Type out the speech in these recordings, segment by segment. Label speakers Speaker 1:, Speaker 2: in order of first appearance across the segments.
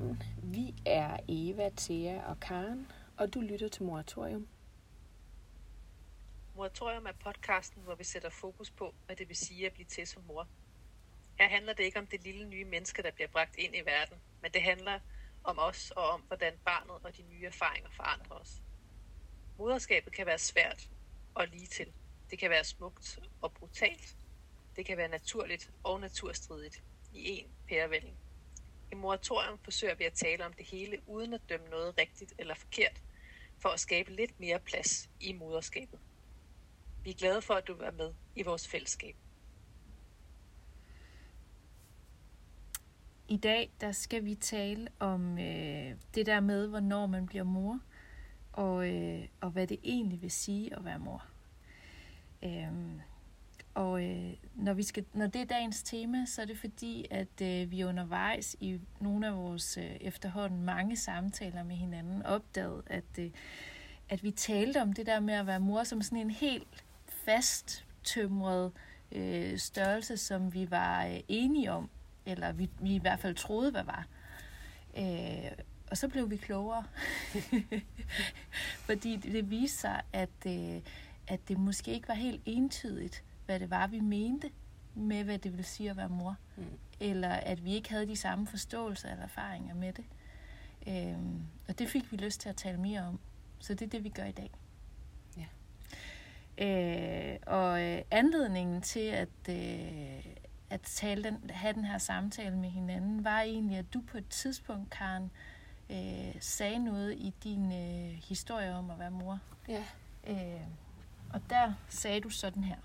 Speaker 1: sammen. Vi er Eva, Thea og Karen, og du lytter til Moratorium.
Speaker 2: Moratorium er podcasten, hvor vi sætter fokus på, hvad det vil sige at blive til som mor. Her handler det ikke om det lille nye menneske, der bliver bragt ind i verden, men det handler om os og om, hvordan barnet og de nye erfaringer forandrer os. Moderskabet kan være svært og lige til. Det kan være smukt og brutalt. Det kan være naturligt og naturstridigt i en pærevælling. I moratorium forsøger vi at tale om det hele uden at dømme noget rigtigt eller forkert, for at skabe lidt mere plads i moderskabet. Vi er glade for, at du er med i vores fællesskab.
Speaker 3: I dag der skal vi tale om øh, det der med, hvornår man bliver mor, og, øh, og hvad det egentlig vil sige at være mor. Øhm, og øh, når, vi skal, når det er dagens tema, så er det fordi, at øh, vi undervejs i nogle af vores øh, efterhånden mange samtaler med hinanden opdagede, at, øh, at vi talte om det der med at være mor som sådan en helt fast tømret øh, størrelse, som vi var øh, enige om, eller vi, vi i hvert fald troede, hvad var. Øh, og så blev vi klogere, fordi det, det viste sig, at, øh, at det måske ikke var helt entydigt, hvad det var, vi mente med, hvad det ville sige at være mor. Mm. Eller at vi ikke havde de samme forståelser eller erfaringer med det. Øhm, og det fik vi lyst til at tale mere om. Så det er det, vi gør i dag. Ja. Øh, og øh, anledningen til at, øh, at tale den, have den her samtale med hinanden, var egentlig, at du på et tidspunkt, Karen, øh, sagde noget i din øh, historie om at være mor. Ja. Øh, og der sagde du sådan her.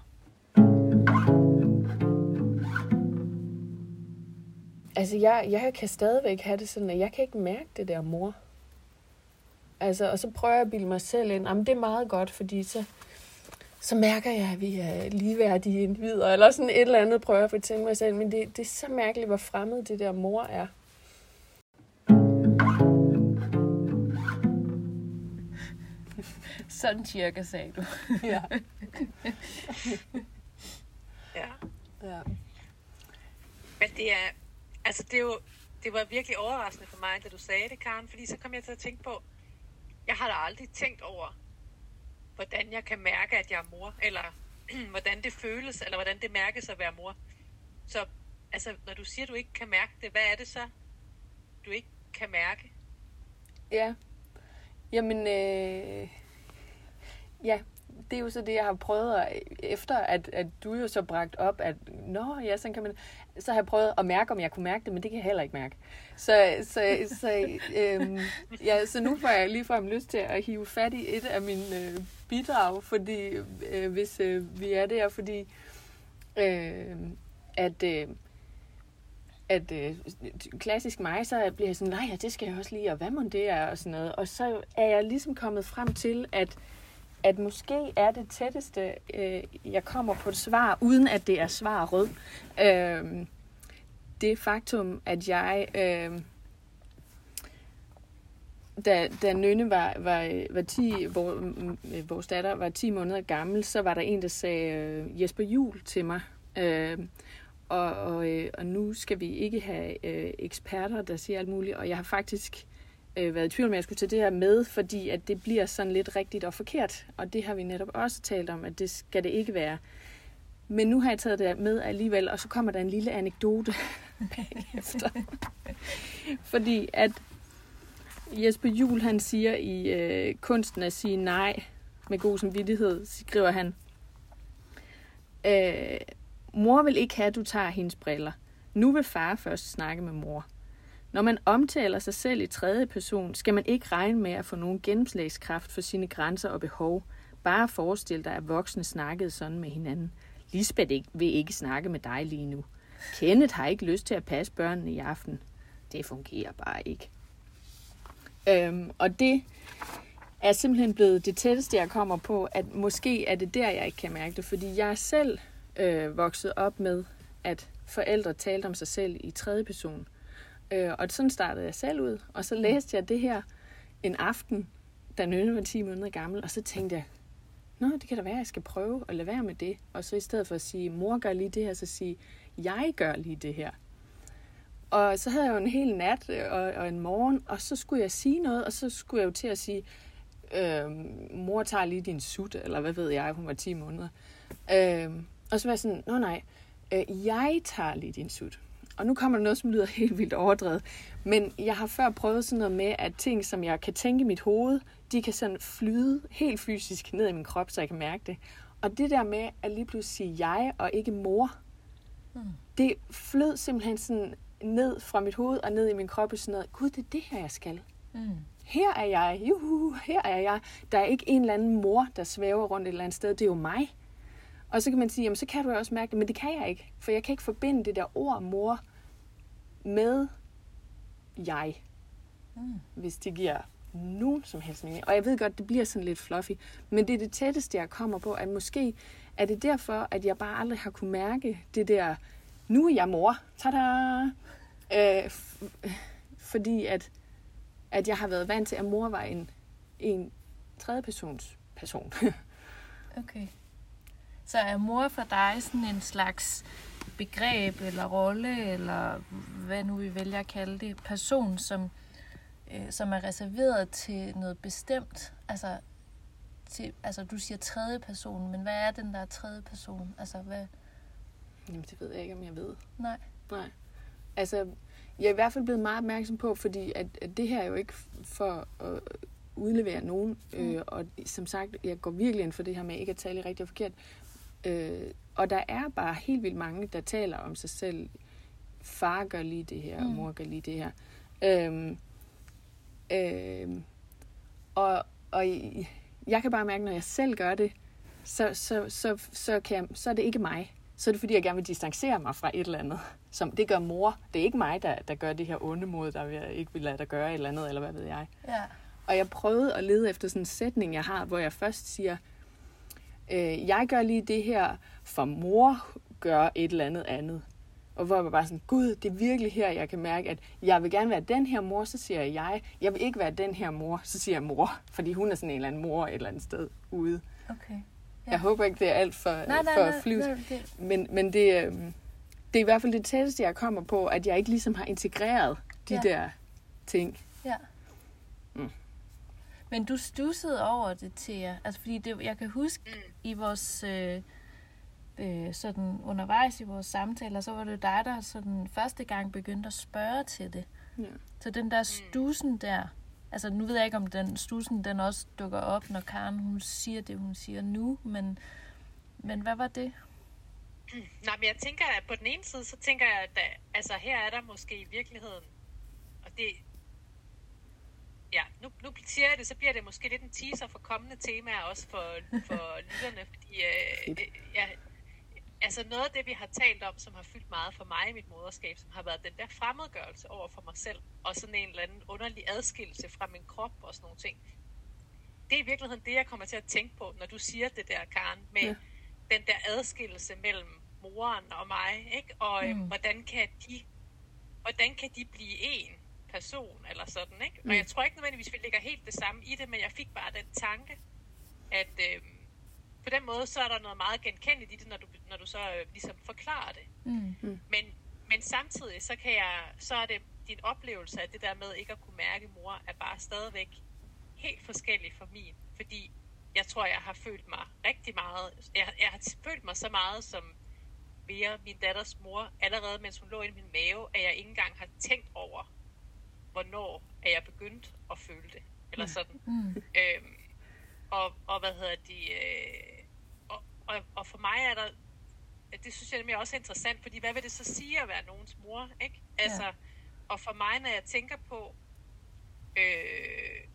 Speaker 1: Altså, jeg, jeg kan stadigvæk have det sådan, at jeg kan ikke mærke det der mor. Altså, og så prøver jeg at bilde mig selv ind, jamen det er meget godt, fordi så, så mærker jeg, at vi er ligeværdige individer, eller sådan et eller andet prøver jeg at fortælle mig selv, men det, det er så mærkeligt, hvor fremmed det der mor er.
Speaker 3: Sådan cirka, sagde du.
Speaker 2: ja. ja. ja. Men det er, altså det er jo, det var virkelig overraskende for mig, da du sagde det, Karen, fordi så kom jeg til at tænke på, jeg har da aldrig tænkt over, hvordan jeg kan mærke, at jeg er mor, eller hvordan det føles, eller hvordan det mærkes at være mor. Så altså, når du siger, at du ikke kan mærke det, hvad er det så, du ikke kan mærke?
Speaker 1: Ja, jamen, øh, ja, det er jo så det, jeg har prøvet, at, efter at, at du jo så bragt op, at nå, ja, sådan kan man, så har jeg prøvet at mærke, om jeg kunne mærke det, men det kan jeg heller ikke mærke. Så, så, så, øhm, ja, så nu får jeg lige frem lyst til at hive fat i et af mine øh, bidrag, fordi øh, hvis øh, vi er der, fordi øh, at øh, at øh, klassisk mig, så bliver jeg sådan, nej, ja, det skal jeg også lige, og hvad må det er, og sådan noget. Og så er jeg ligesom kommet frem til, at at måske er det tætteste, øh, jeg kommer på et svar, uden at det er svar rød. Øh, det faktum, at jeg, øh, da, da Nynne var, var, var 10, hvor, øh, vores datter var 10 måneder gammel, så var der en, der sagde øh, Jesper Jul til mig. Øh, og, og, øh, og nu skal vi ikke have øh, eksperter, der siger alt muligt. Og jeg har faktisk øh, været i tvivl om, at jeg skulle tage det her med, fordi at det bliver sådan lidt rigtigt og forkert. Og det har vi netop også talt om, at det skal det ikke være. Men nu har jeg taget det med alligevel, og så kommer der en lille anekdote bagefter. fordi at Jesper Juhl, han siger i øh, Kunsten at sige nej med god samvittighed, skriver han, øh, mor vil ikke have, at du tager hendes briller. Nu vil far først snakke med mor. Når man omtaler sig selv i tredje person, skal man ikke regne med at få nogen gennemslagskraft for sine grænser og behov. Bare forestil dig, at voksne snakkede sådan med hinanden. Lisbeth vil ikke snakke med dig lige nu. Kenneth har ikke lyst til at passe børnene i aften. Det fungerer bare ikke. Øhm, og det er simpelthen blevet det tætteste, jeg kommer på, at måske er det der, jeg ikke kan mærke det. Fordi jeg er selv øh, vokset op med, at forældre talte om sig selv i tredje person. Øh, og sådan startede jeg selv ud. Og så læste jeg det her en aften, da Nynne var 10 måneder gammel, og så tænkte jeg, Nå, det kan da være, at jeg skal prøve at lade være med det. Og så i stedet for at sige, mor gør lige det her, så sige, jeg gør lige det her. Og så havde jeg jo en hel nat øh, og, og en morgen, og så skulle jeg sige noget, og så skulle jeg jo til at sige, øh, mor tager lige din sut, eller hvad ved jeg, hun var 10 måneder. Øh, og så var jeg sådan, nå nej, øh, jeg tager lige din sut. Og nu kommer der noget, som lyder helt vildt overdrevet. Men jeg har før prøvet sådan noget med, at ting, som jeg kan tænke i mit hoved, de kan sådan flyde helt fysisk ned i min krop, så jeg kan mærke det. Og det der med at lige pludselig sige jeg og ikke mor, mm. det flød simpelthen sådan ned fra mit hoved og ned i min krop og sådan noget. Gud, det er det her, jeg skal. Mm. Her er jeg. Juhu, her er jeg. Der er ikke en eller anden mor, der svæver rundt et eller andet sted. Det er jo mig. Og så kan man sige, jamen så kan du også mærke det, men det kan jeg ikke. For jeg kan ikke forbinde det der ord mor med jeg. Mm. Hvis det giver nogen som helst mening. Og jeg ved godt, det bliver sådan lidt fluffy, men det er det tætteste, jeg kommer på, at måske er det derfor, at jeg bare aldrig har kunne mærke det der, nu er jeg mor, tada! Øh, fordi at, at jeg har været vant til, at mor var en, en tredje persons person.
Speaker 3: okay. Så er mor for dig sådan en slags begreb eller rolle, eller hvad nu vi vælger at kalde det, person, som, øh, som er reserveret til noget bestemt? Altså, til, altså, du siger tredje person, men hvad er den der tredje person? Altså, hvad...
Speaker 1: Jamen, det ved jeg ikke, om jeg ved.
Speaker 3: Nej.
Speaker 1: Nej. Altså, jeg er i hvert fald blevet meget opmærksom på, fordi at, at det her er jo ikke for at udlevere nogen. Mm. Øh, og som sagt, jeg går virkelig ind for det her med ikke at tale rigtigt og forkert. Øh, og der er bare helt vildt mange, der taler om sig selv. Far gør lige det her, mm. og mor gør lige det her. Øhm, øhm, og, og jeg kan bare mærke, når jeg selv gør det, så, så, så, så, kan jeg, så er det ikke mig. Så er det, fordi jeg gerne vil distancere mig fra et eller andet. Som, det gør mor. Det er ikke mig, der, der gør det her onde mod, der vil, ikke vil lade dig gøre et eller andet, eller hvad ved jeg.
Speaker 3: Ja.
Speaker 1: Og jeg prøvede at lede efter sådan en sætning, jeg har, hvor jeg først siger, øh, jeg gør lige det her, for mor gør et eller andet andet. Og hvor jeg bare sådan, gud, det er virkelig her, jeg kan mærke, at jeg vil gerne være den her mor, så siger jeg, jeg vil ikke være den her mor, så siger jeg mor, fordi hun er sådan en eller anden mor et eller andet sted ude.
Speaker 3: Okay.
Speaker 1: Ja. Jeg håber ikke, det er alt for, nej, nej, for flyvt. Men, men det, øh, det er i hvert fald det tætteste, jeg kommer på, at jeg ikke ligesom har integreret de ja. der ting.
Speaker 3: Mm. Men du stussede over det, Thea. Altså, fordi det, jeg kan huske mm. i vores... Øh, øh, sådan undervejs i vores samtaler, så var det dig, der sådan første gang begyndte at spørge til det. Ja. Så den der stusen der, altså nu ved jeg ikke, om den stusen den også dukker op, når Karen hun siger det, hun siger nu, men, men hvad var det?
Speaker 2: Nej, men jeg tænker, at på den ene side, så tænker jeg, at altså her er der måske i virkeligheden, og det, ja, nu, nu siger jeg det, så bliver det måske lidt en teaser for kommende temaer også for, for lytterne, fordi øh, jeg, altså noget af det, vi har talt om, som har fyldt meget for mig i mit moderskab, som har været den der fremmedgørelse over for mig selv, og sådan en eller anden underlig adskillelse fra min krop og sådan nogle ting. Det er i virkeligheden det, jeg kommer til at tænke på, når du siger det der, Karen, med ja. den der adskillelse mellem moren og mig, ikke? Og øhm, mm. hvordan kan de hvordan kan de blive en person, eller sådan, ikke? Mm. Og jeg tror ikke nødvendigvis, vi ligger helt det samme i det, men jeg fik bare den tanke, at øhm, på den måde, så er der noget meget genkendeligt i det, når du, når du så øh, ligesom forklarer det. Mm. mm. Men, men samtidig, så, kan jeg, så er det din oplevelse af det der med ikke at kunne mærke mor, er bare stadigvæk helt forskellig fra min. Fordi jeg tror, jeg har følt mig rigtig meget, jeg, jeg har følt mig så meget som mere min datters mor, allerede mens hun lå i min mave, at jeg ikke engang har tænkt over, hvornår er jeg begyndt at føle det. Eller sådan. Mm. Øhm, og, og hvad hedder de... Øh, og, og for mig er der, det synes jeg nemlig også er interessant, fordi hvad vil det så sige at være nogens mor, ikke? Altså, ja. og for mig, når jeg tænker på, øh,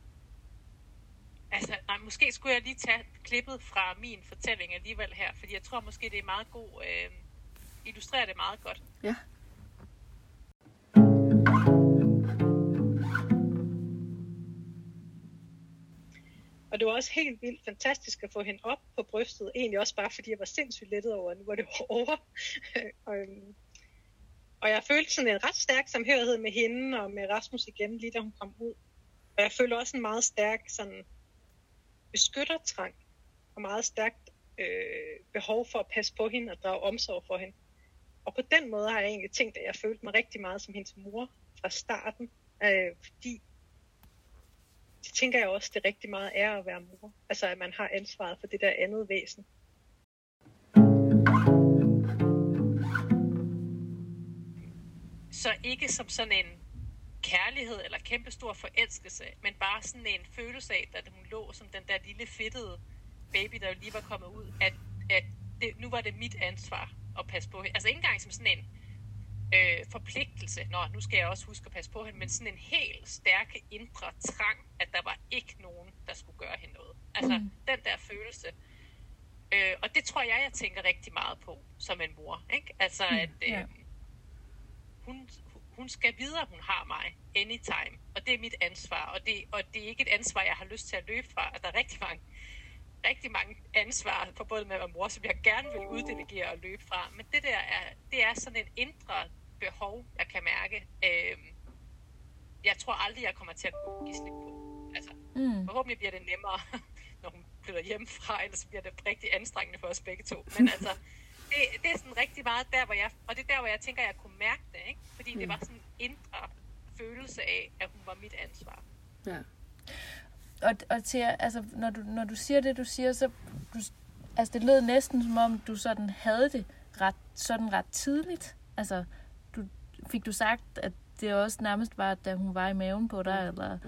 Speaker 2: altså, nej, måske skulle jeg lige tage klippet fra min fortælling alligevel her, fordi jeg tror måske, det er meget god, øh, illustrerer det meget godt.
Speaker 1: Ja.
Speaker 2: Det var også helt vildt fantastisk at få hende op på brystet. Egentlig også bare fordi jeg var sindssygt lettet over, at nu var det over. og, øhm, og jeg følte sådan en ret stærk samhørighed med hende og med Rasmus igen, lige da hun kom ud. Og jeg følte også en meget stærk sådan beskyttertrang og meget stærkt øh, behov for at passe på hende og drage omsorg for hende.
Speaker 4: og på den måde har jeg egentlig tænkt, at jeg følte mig rigtig meget som hendes mor fra starten, øh, fordi det tænker jeg også, det rigtig meget er at være mor. Altså at man har ansvaret for det der andet væsen.
Speaker 2: Så ikke som sådan en kærlighed eller kæmpestor forelskelse, men bare sådan en følelse af, at hun lå som den der lille fedtede baby, der jo lige var kommet ud, at, at det, nu var det mit ansvar at passe på. Altså ikke engang som sådan en øh, forpligtelse, nå, nu skal jeg også huske at passe på hende, men sådan en helt stærke indre trang, at der var ikke nogen, der skulle gøre hende noget. Altså mm. den der følelse. Øh, og det tror jeg, jeg tænker rigtig meget på som en mor. Ikke? Altså mm, at øh, yeah. hun, hun skal vide, at hun har mig anytime, og det er mit ansvar, og det, og det er ikke et ansvar, jeg har lyst til at løbe fra, at der er rigtig mange rigtig mange ansvar forbundet med at være mor, som jeg gerne vil uddelegere og løbe fra. Men det der er, det er sådan en indre behov, jeg kan mærke. Øh, jeg tror aldrig, jeg kommer til at give slip på. Altså, mm. forhåbentlig bliver det nemmere, når hun flytter hjemmefra, ellers bliver det rigtig anstrengende for os begge to. Men altså, det, det er sådan rigtig meget der, hvor jeg, og det er der, hvor jeg tænker, jeg kunne mærke det, ikke? Fordi mm. det var sådan en indre følelse af, at hun var mit ansvar. Ja
Speaker 3: og, og til, altså, når, du, når du siger det, du siger, så du, altså, det lød næsten som om, du sådan havde det ret, sådan ret tidligt. Altså, fik du sagt, at det også nærmest var, da hun var i maven på dig, eller,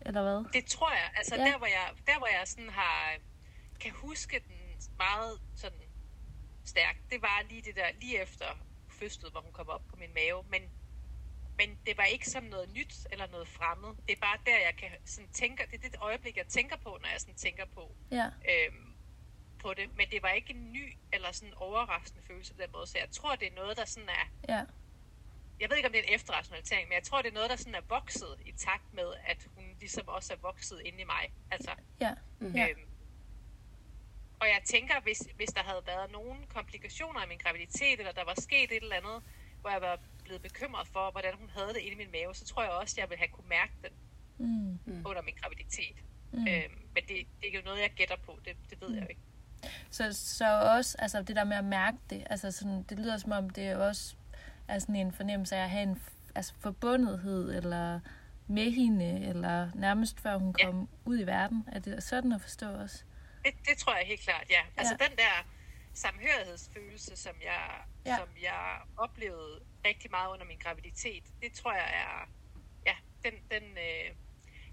Speaker 3: eller hvad?
Speaker 2: Det tror jeg. Altså, ja. der, hvor jeg, der, hvor jeg sådan har, kan huske den meget sådan stærkt, det var lige det der, lige efter fødslet, hvor hun kom op på min mave. Men men det var ikke som noget nyt eller noget fremmed. Det er bare der, jeg kan sådan tænke, det er det øjeblik, jeg tænker på, når jeg sådan tænker på, ja. øhm, på det. Men det var ikke en ny eller sådan overraskende følelse på den måde, så jeg tror, det er noget, der sådan er... Ja. Jeg ved ikke, om det er en efterrationalisering, men jeg tror, det er noget, der sådan er vokset i takt med, at hun ligesom også er vokset inde i mig. Altså, ja. Mm-hmm. øhm, og jeg tænker, hvis, hvis der havde været nogle komplikationer i min graviditet, eller der var sket et eller andet, hvor jeg var blevet bekymret for, hvordan hun havde det inde i min mave, så tror jeg også, at jeg ville have kunne mærke den mm. under min graviditet. Mm. Øhm, men det, det er jo noget, jeg gætter på. Det, det ved jeg jo ikke.
Speaker 3: Så, så også altså det der med at mærke det, altså sådan, det lyder som om, det er også er sådan en fornemmelse af at have en altså forbundethed, eller med hende, eller nærmest før hun kom ja. ud i verden. Er det sådan at forstå også?
Speaker 2: Det, det tror jeg helt klart, ja. Altså ja. den der samhørighedsfølelse, som jeg, ja. som jeg oplevede rigtig meget under min graviditet, det tror jeg er, ja, den, den, øh,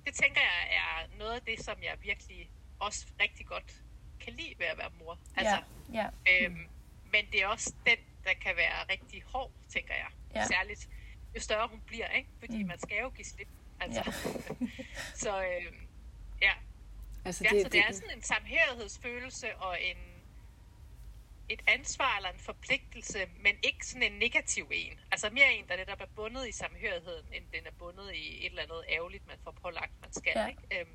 Speaker 2: det tænker jeg er noget af det, som jeg virkelig også rigtig godt kan lide ved at være mor. Altså, ja. Ja. Øhm, men det er også den, der kan være rigtig hård, tænker jeg. Ja. Særligt jo større hun bliver, ikke? Fordi mm. man skal jo give slip. Altså. Ja. så øh, ja. Altså, det, ja, så det, det er sådan en samhørighedsfølelse og en et ansvar eller en forpligtelse, men ikke sådan en negativ en. Altså mere en, der netop er bundet i samhørigheden, end den er bundet i et eller andet ærgerligt, man får pålagt, man skal. Ja. Ikke? Øhm,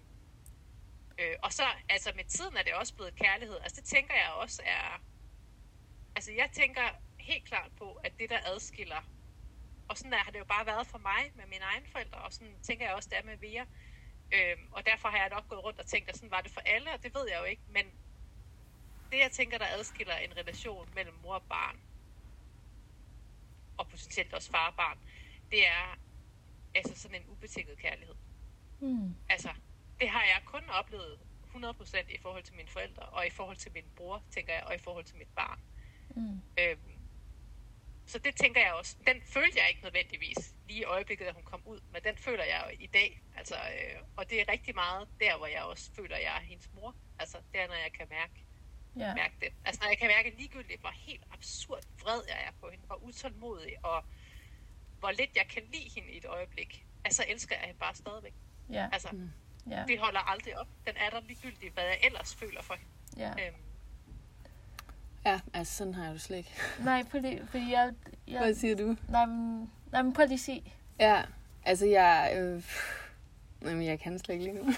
Speaker 2: øh, og så, altså med tiden er det også blevet kærlighed. Altså det tænker jeg også er... Altså jeg tænker helt klart på, at det der adskiller, og sådan der har det jo bare været for mig med mine egne forældre, og sådan tænker jeg også, det er med Via. Øhm, og derfor har jeg nok gået rundt og tænkt, at sådan var det for alle, og det ved jeg jo ikke, men det, jeg tænker, der adskiller en relation mellem mor og barn, og potentielt også far og barn, det er altså sådan en ubetinget kærlighed. Mm. Altså, det har jeg kun oplevet 100% i forhold til mine forældre, og i forhold til min bror, tænker jeg, og i forhold til mit barn. Mm. Øhm, så det tænker jeg også. Den følte jeg ikke nødvendigvis lige i øjeblikket, da hun kom ud, men den føler jeg jo i dag. Altså, øh, og det er rigtig meget der, hvor jeg også føler, at jeg er hendes mor. Altså, det er, når jeg kan mærke, ja. mærke det. Altså når jeg kan mærke ligegyldigt, hvor helt absurd vred jeg er på hende, hvor utålmodig, og hvor lidt jeg kan lide hende i et øjeblik, altså elsker jeg hende bare stadigvæk. Ja. Altså, mm. ja. det holder aldrig op. Den er der ligegyldigt, hvad jeg ellers føler for hende. Ja. Øhm.
Speaker 1: Ja, altså sådan har jeg det slet ikke.
Speaker 3: Nej, fordi, fordi jeg, jeg...
Speaker 1: Hvad siger du?
Speaker 3: Nej, men, nej, men prøv lige at sige.
Speaker 1: Ja, altså jeg... Øh, jamen, jeg kan slet ikke lige nu.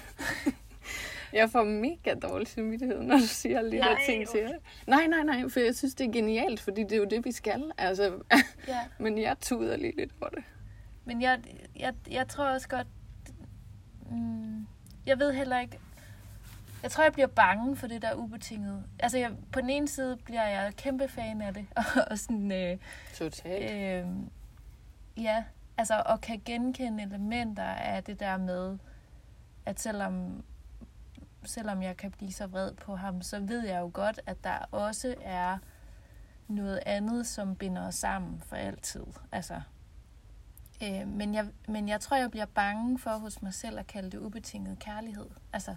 Speaker 1: Jeg får mega dårlig samvittighed, når du siger alle de nej, der ting til okay. Nej, nej, nej, for jeg synes, det er genialt, fordi det er jo det, vi skal. Altså, ja. men jeg tuder lige lidt på det.
Speaker 3: Men jeg, jeg, jeg tror også godt... Mm, jeg ved heller ikke... jeg tror, jeg bliver bange for det der ubetinget. Altså, jeg, på den ene side bliver jeg kæmpe fan af det, og, og sådan, øh,
Speaker 1: Totalt.
Speaker 3: øh, ja, altså, og kan genkende elementer af det der med, at selvom, selvom jeg kan blive så vred på ham, så ved jeg jo godt, at der også er noget andet, som binder os sammen for altid. Altså, øh, men, jeg, men jeg tror, jeg bliver bange for hos mig selv at kalde det ubetinget kærlighed. Altså,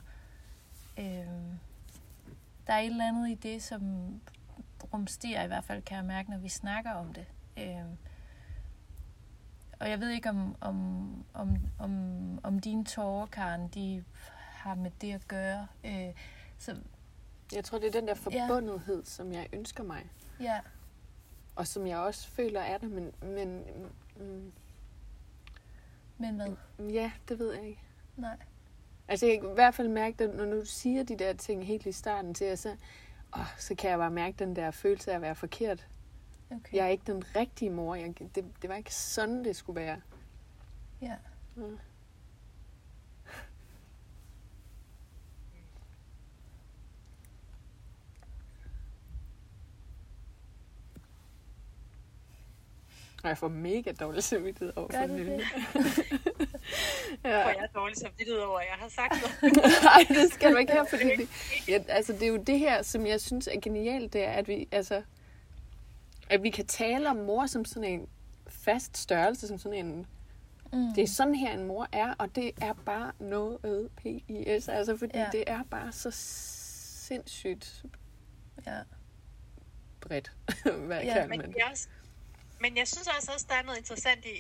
Speaker 3: øh, der er et eller andet i det, som rumsterer i hvert fald, kan jeg mærke, når vi snakker om det. Øh, og jeg ved ikke, om, om, om, om, om dine tårer, Karen, de har med det at gøre. Øh, så
Speaker 1: Jeg tror, det er den der forbundethed, som jeg ønsker mig.
Speaker 3: ja,
Speaker 1: Og som jeg også føler er der, men, men mm,
Speaker 3: men hvad?
Speaker 1: ja, det ved jeg ikke.
Speaker 3: Nej.
Speaker 1: Altså jeg kan i hvert fald mærke, det, når du siger de der ting helt i starten til, så, åh, så kan jeg bare mærke den der følelse af at være forkert.
Speaker 3: Okay.
Speaker 1: Jeg er ikke den rigtige mor. Jeg, det, det var ikke sådan, det skulle være.
Speaker 3: Ja.
Speaker 1: Mm. Og jeg får mega dårlig samvittighed over
Speaker 3: Gør
Speaker 1: for
Speaker 3: du
Speaker 1: Nynne.
Speaker 3: det?
Speaker 2: Ja.
Speaker 1: ja.
Speaker 2: Og jeg er dårlig samvittighed over, at jeg har sagt noget.
Speaker 1: Nej, det skal du ikke have, fordi det, ja, altså, det er jo det her, som jeg synes er genialt, det er, at vi, altså, at vi kan tale om mor som sådan en fast størrelse, som sådan en,
Speaker 3: Mm.
Speaker 1: det er sådan her en mor er, og det er bare noget PIS, altså fordi
Speaker 3: Ja.
Speaker 1: det er bare så sindssygt
Speaker 3: Ja.
Speaker 1: bredt, hvad
Speaker 3: Ja,
Speaker 1: kan
Speaker 2: Men
Speaker 1: man.
Speaker 2: jeg, men jeg synes også, også, der er noget interessant i,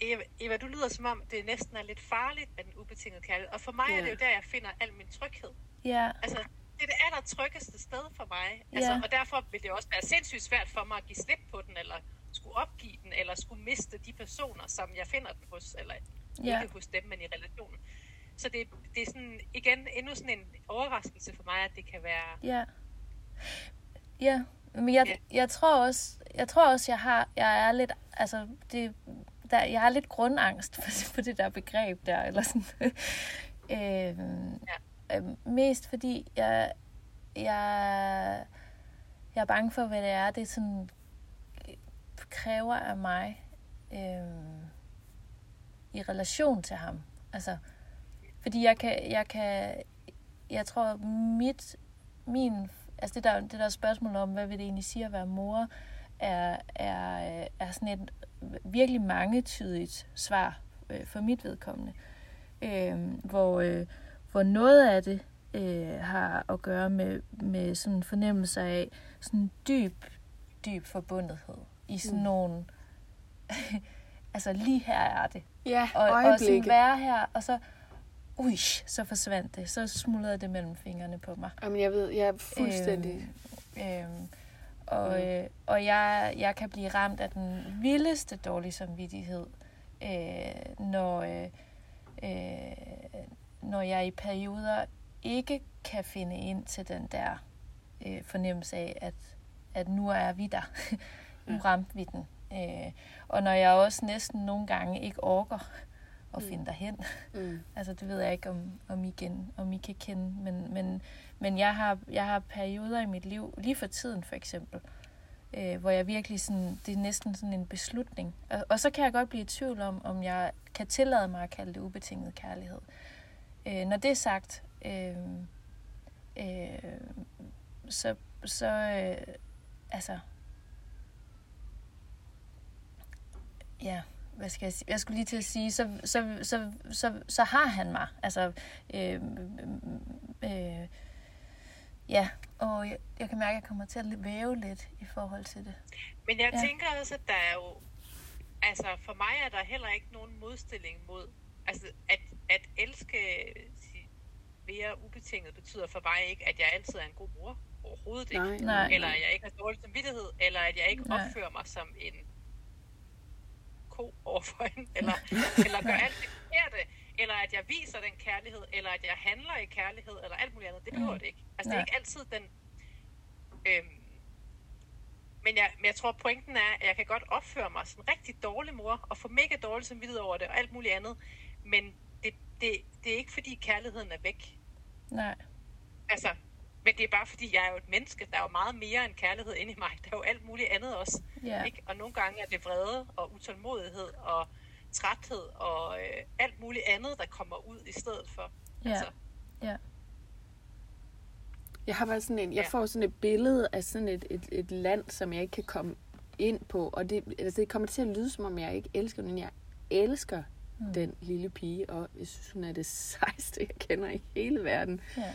Speaker 2: Eva, Eva, du lyder som om, det næsten er lidt farligt med den ubetingede kærlighed. Og for mig ja. er det jo der, jeg finder al min tryghed.
Speaker 3: Ja.
Speaker 2: Altså, det er det aller tryggeste sted for mig. Altså,
Speaker 3: Ja.
Speaker 2: Og derfor vil det også være sindssygt svært for mig at give slip på den, eller skulle opgive den, eller skulle miste de personer, som jeg finder den hos, eller
Speaker 3: Ja.
Speaker 2: ikke hos dem, men i relationen. Så det, det er sådan, igen, endnu sådan en overraskelse for mig, at det kan være...
Speaker 3: Ja. Ja, men jeg,
Speaker 2: Ja.
Speaker 3: jeg tror også, jeg tror også, jeg har, jeg er lidt, altså, det, der, jeg har lidt grundangst for, for det der begreb der, eller sådan. øhm, ja. øhm, mest fordi jeg, jeg, jeg er bange for, hvad det er, det sådan øh, kræver af mig øhm, i relation til ham. Altså, fordi jeg kan, jeg kan, jeg tror, mit, min, altså det der, det der spørgsmål om, hvad vil det egentlig sige at være mor, er, er, er sådan et virkelig mangetydigt svar øh, for mit vedkommende. Øh, hvor, øh, hvor noget af det øh, har at gøre med, med sådan en fornemmelse af sådan dyb, dyb forbundethed i sådan mm. nogle, altså lige her er det.
Speaker 1: Ja,
Speaker 3: Og, og sådan være her, og så, ui, så forsvandt det. Så smuldrede det mellem fingrene på mig.
Speaker 1: Jamen, jeg ved, jeg er fuldstændig...
Speaker 3: Øhm, øhm, og, øh, og jeg, jeg kan blive ramt af den vildeste dårlige samvittighed, øh, når, øh, øh, når jeg i perioder ikke kan finde ind til den der øh, fornemmelse af, at, at nu er vi der. nu
Speaker 1: Ja.
Speaker 3: ramte vi den. Øh, og når jeg også næsten nogle gange ikke orker at
Speaker 1: Mm.
Speaker 3: finde derhen.
Speaker 1: Mm.
Speaker 3: Altså, det ved jeg ikke, om, om, I, gen, om I kan kende. Men, men, men jeg, har, jeg har perioder i mit liv, lige for tiden for eksempel, øh, hvor jeg virkelig sådan, det er næsten sådan en beslutning. Og, og så kan jeg godt blive i tvivl om, om jeg kan tillade mig at kalde det ubetinget kærlighed. Øh, når det er sagt, øh, øh, så, så øh, altså, ja, hvad skal jeg sige? Jeg skulle lige til at sige, så, så, så, så, så har han mig. Altså, øh, øh, ja, og jeg, jeg kan mærke, at jeg kommer til at væve lidt i forhold til det.
Speaker 2: Men jeg
Speaker 3: Ja.
Speaker 2: tænker også, at der er jo... Altså, for mig er der heller ikke nogen modstilling mod... Altså, at, at elske mere ubetinget betyder for mig ikke, at jeg altid er en god mor. Overhovedet ikke.
Speaker 1: Nej,
Speaker 3: Nej.
Speaker 2: Eller at jeg ikke har dårlig samvittighed. Eller at jeg ikke
Speaker 3: Nej.
Speaker 2: opfører mig som en ko overfor hende. Eller, eller gør alt det forkerte. Eller at jeg viser den kærlighed. Eller at jeg handler i kærlighed. Eller alt muligt andet. Det behøver
Speaker 3: Mm.
Speaker 2: det ikke. Altså, det er ikke altid den... Øhm, men jeg, men jeg tror, pointen er, at jeg kan godt opføre mig som en rigtig dårlig mor, og få mega dårlig samvittighed over det, og alt muligt andet. Men det, det, det er ikke, fordi kærligheden er væk.
Speaker 3: Nej.
Speaker 2: Altså, men det er bare fordi, jeg er jo et menneske. Der er jo meget mere end kærlighed inde i mig. Der er jo alt muligt andet også.
Speaker 3: Ja.
Speaker 2: Ikke? Og nogle gange er det vrede og utålmodighed og træthed og øh, alt muligt andet, der kommer ud i stedet for.
Speaker 3: Ja.
Speaker 2: Altså,
Speaker 3: Ja.
Speaker 1: Jeg har bare sådan en, jeg
Speaker 2: Ja.
Speaker 1: får sådan et billede af sådan et, et, et land, som jeg ikke kan komme ind på. Og det, altså det kommer til at lyde, som om jeg ikke elsker den. Jeg elsker mm. den lille pige, og jeg synes, hun er det sejste, jeg kender i hele verden.
Speaker 3: Ja.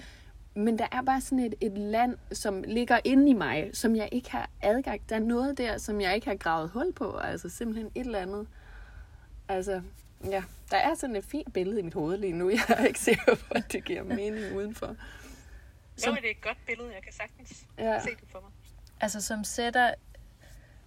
Speaker 1: Men der er bare sådan et, et land, som ligger inde i mig, som jeg ikke har adgang. Der er noget der, som jeg ikke har gravet hul på. Altså simpelthen et eller andet. Altså, ja, der er sådan et fint billede i mit hoved lige nu. Jeg er ikke sikker på, at det giver mening udenfor.
Speaker 2: jo,
Speaker 3: Som-
Speaker 2: det er et godt billede. Jeg kan sagtens
Speaker 1: Ja.
Speaker 2: se det for mig.
Speaker 3: Altså som sætter,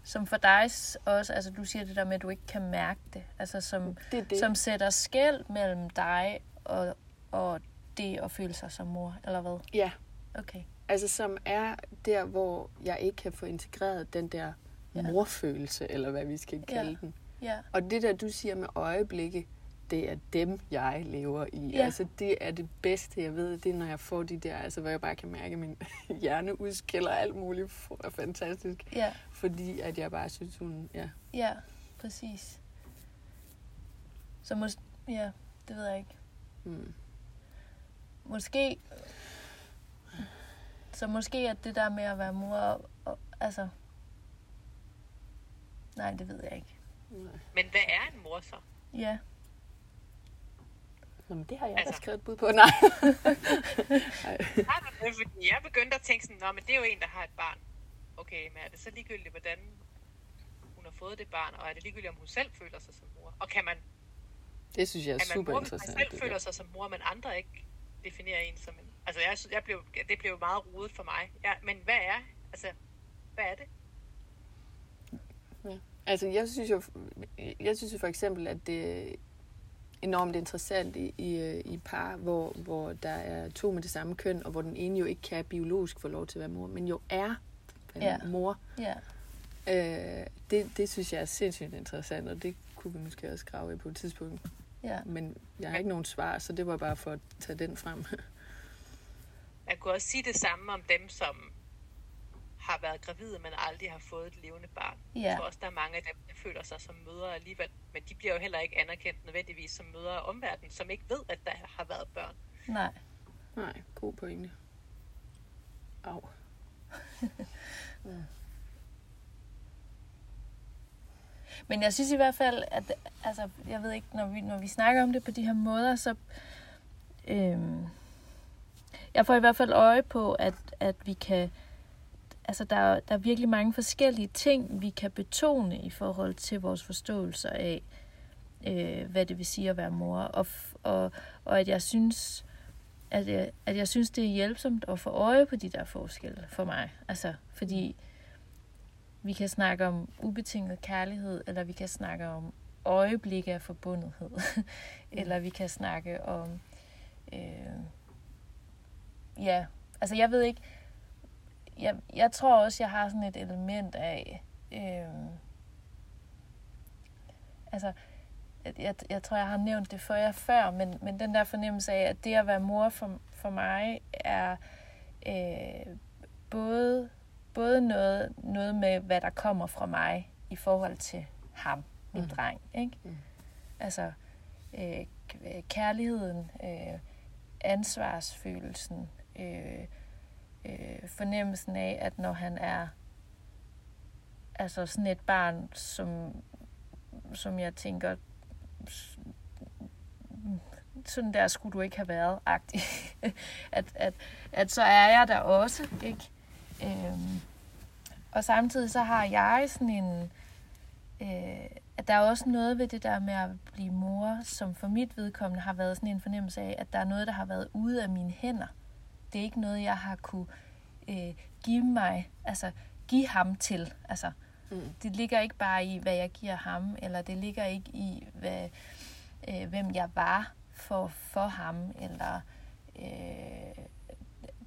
Speaker 3: som for dig også, altså du siger det der med, at du ikke kan mærke det, altså som,
Speaker 1: Det det.
Speaker 3: som sætter skæld mellem dig og, og det at føle sig som mor, eller hvad?
Speaker 1: Ja,
Speaker 3: Okay.
Speaker 1: altså som er der, hvor jeg ikke kan få integreret den der
Speaker 3: Ja.
Speaker 1: morfølelse, eller hvad vi skal kalde
Speaker 3: Ja.
Speaker 1: den.
Speaker 3: Ja,
Speaker 1: Og det der, du siger med øjeblikke, det er dem, jeg lever i.
Speaker 3: Ja.
Speaker 1: Altså, det er det bedste, jeg ved. Det er, når jeg får de der, altså, hvor jeg bare kan mærke, at min hjerne udskiller alt muligt. For er fantastisk.
Speaker 3: ja,
Speaker 1: Fordi at jeg bare synes, hun... Ja.
Speaker 3: ja, præcis. Så mås- ja, det ved jeg ikke.
Speaker 1: Mm.
Speaker 3: Måske, så måske at det der med at være mor, og, og, altså, nej, det ved jeg ikke.
Speaker 1: Nej.
Speaker 2: Men hvad er en mor så?
Speaker 3: Ja,
Speaker 1: Nå, men det har jeg altså. Da skrevet et bud på. Nej.
Speaker 2: Har du det? Fordi jeg begyndte at tænke sådan, Nå, men det er jo en, der har et barn. Okay, men er det så ligegyldigt, hvordan hun har fået det barn, og er det ligegyldigt, om hun selv føler sig som mor? Og kan man,
Speaker 1: Det synes jeg er,
Speaker 2: er man
Speaker 1: super
Speaker 2: mor, hvis man
Speaker 1: interessant.
Speaker 2: selv føler sig som mor, men andre ikke definerer en som en... Altså, jeg, synes- jeg blev, det blev meget rodet for mig. Ja, men hvad er, altså, hvad er det?
Speaker 1: Altså, jeg synes jo, jeg synes jo for eksempel, at det er enormt interessant i, i, øh, i par, hvor, hvor der er to med det samme køn, og hvor den ene jo ikke kan biologisk få lov til at være mor, men jo er en
Speaker 3: Ja.
Speaker 1: mor.
Speaker 3: ja,
Speaker 1: Øh, det, det synes jeg er sindssygt interessant, og det kunne vi måske også grave i på et tidspunkt.
Speaker 3: Ja,
Speaker 1: Men jeg har ikke nogen svar, så det var bare for at tage den frem.
Speaker 2: Man kunne også sige det samme om dem, som har været gravide, men aldrig har fået et levende barn.
Speaker 3: Ja.
Speaker 2: Jeg tror også, der er mange af dem, der føler sig som mødre alligevel, men de bliver jo heller ikke anerkendt nødvendigvis som mødre af omverdenen, som ikke ved, at der har været børn.
Speaker 3: nej.
Speaker 1: Nej, god pointe. Au.
Speaker 3: Men jeg synes i hvert fald, at altså, jeg ved ikke, når vi, når vi snakker om det på de her måder, så øhm, jeg får i hvert fald øje på, at, at vi kan, altså der, der er virkelig mange forskellige ting, vi kan betone i forhold til vores forståelse af, øh, hvad det vil sige at være mor. Og, og, og at jeg synes, at jeg, at jeg synes, det er hjælpsomt at få øje på de der forskelle for mig. Altså, fordi vi kan snakke om ubetinget kærlighed, eller vi kan snakke om øjeblikke af forbundethed, eller vi kan snakke om, øh, ja, altså jeg ved ikke, jeg, jeg tror også, jeg har sådan et element af, øh, altså, jeg, jeg, jeg tror, jeg har nævnt det for jer før, men, men den der fornemmelse af, at det at være mor for, for mig er øh, både både noget, noget med, hvad der kommer fra mig i forhold til ham, min
Speaker 1: Mm.
Speaker 3: dreng. Ikke?
Speaker 1: Mm.
Speaker 3: Altså øh, kærligheden, øh, ansvarsfølelsen, øh, øh, fornemmelsen af, at når han er altså sådan et barn, som, som jeg tænker, sådan der skulle du ikke have været, agtig. at, at, at så er jeg der også, ikke? Øhm, og samtidig så har jeg sådan en... Øh, at der er også noget ved det der med at blive mor, som for mit vedkommende har været sådan en fornemmelse af, at der er noget, der har været ude af mine hænder. Det er ikke noget, jeg har kunne øh, give mig, altså give ham til. Altså,
Speaker 1: Mm.
Speaker 3: det ligger ikke bare i, hvad jeg giver ham, eller det ligger ikke i, hvad, øh, hvem jeg var for, for ham, eller øh,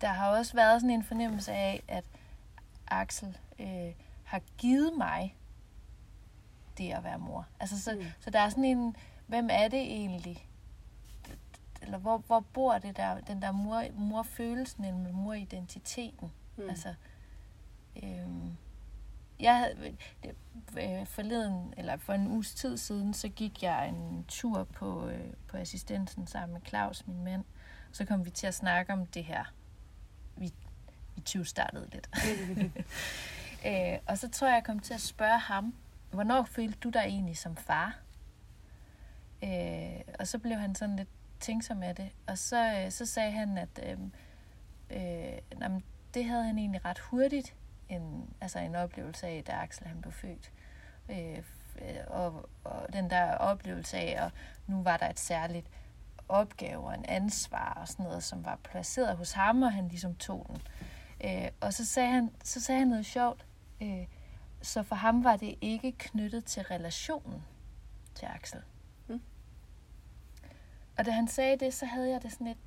Speaker 3: der har også været sådan en fornemmelse af, at Axel øh, har givet mig det at være mor. Altså, så,
Speaker 1: Mm.
Speaker 3: så der er sådan en, hvem er det egentlig? eller hvor, hvor bor det der, den der mor, morfølelsen eller moridentiteten?
Speaker 1: Mm.
Speaker 3: Altså, øhm, jeg det, øh, forleden, eller for en uges tid siden, så gik jeg en tur på, øh, på assistensen sammen med Claus, min mand. Så kom vi til at snakke om det her. Vi, vi 20 startede lidt. øh, og så tror jeg, jeg kom til at spørge ham, hvornår følte du dig egentlig som far? Øh, og så blev han sådan lidt tænksom af det. Og så, øh, så sagde han, at øh, øh, jamen, det havde han egentlig ret hurtigt, en, altså en oplevelse af, da Axel han blev født. Øh, og, og den der oplevelse af, at nu var der et særligt opgave og en ansvar og sådan noget, som var placeret hos ham, og han ligesom tog den. Øh, og så sagde, han, så sagde han noget sjovt. Øh, så for ham var det ikke knyttet til relationen til Axel.
Speaker 1: Mm.
Speaker 3: Og da han sagde det, så havde jeg det sådan et,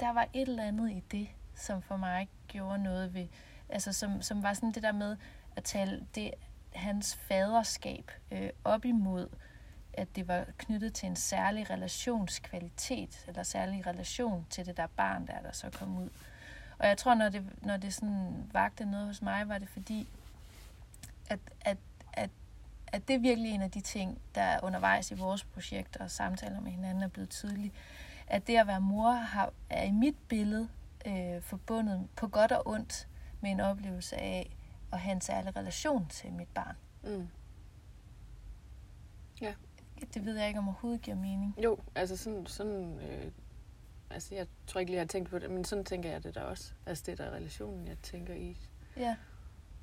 Speaker 3: der var et eller andet i det, som for mig gjorde noget ved, altså som, som var sådan det der med at tale det, hans faderskab øh, op imod, at det var knyttet til en særlig relationskvalitet, eller særlig relation til det der barn, der, der så kom ud. Og jeg tror, når det, når det sådan vagte noget hos mig, var det fordi, at, at, at, at det er virkelig en af de ting, der undervejs i vores projekt og samtaler med hinanden er blevet tydeligt. At det at være mor har, er i mit billede øh, forbundet på godt og ondt med en oplevelse af at have en særlig relation til mit barn.
Speaker 1: Mm. Ja.
Speaker 3: Det ved jeg ikke, om overhovedet giver mening.
Speaker 1: Jo, altså sådan, sådan øh, altså jeg tror ikke lige, jeg har tænkt på det, men sådan tænker jeg det da også. Altså det er der relationen, jeg tænker i.
Speaker 3: Ja.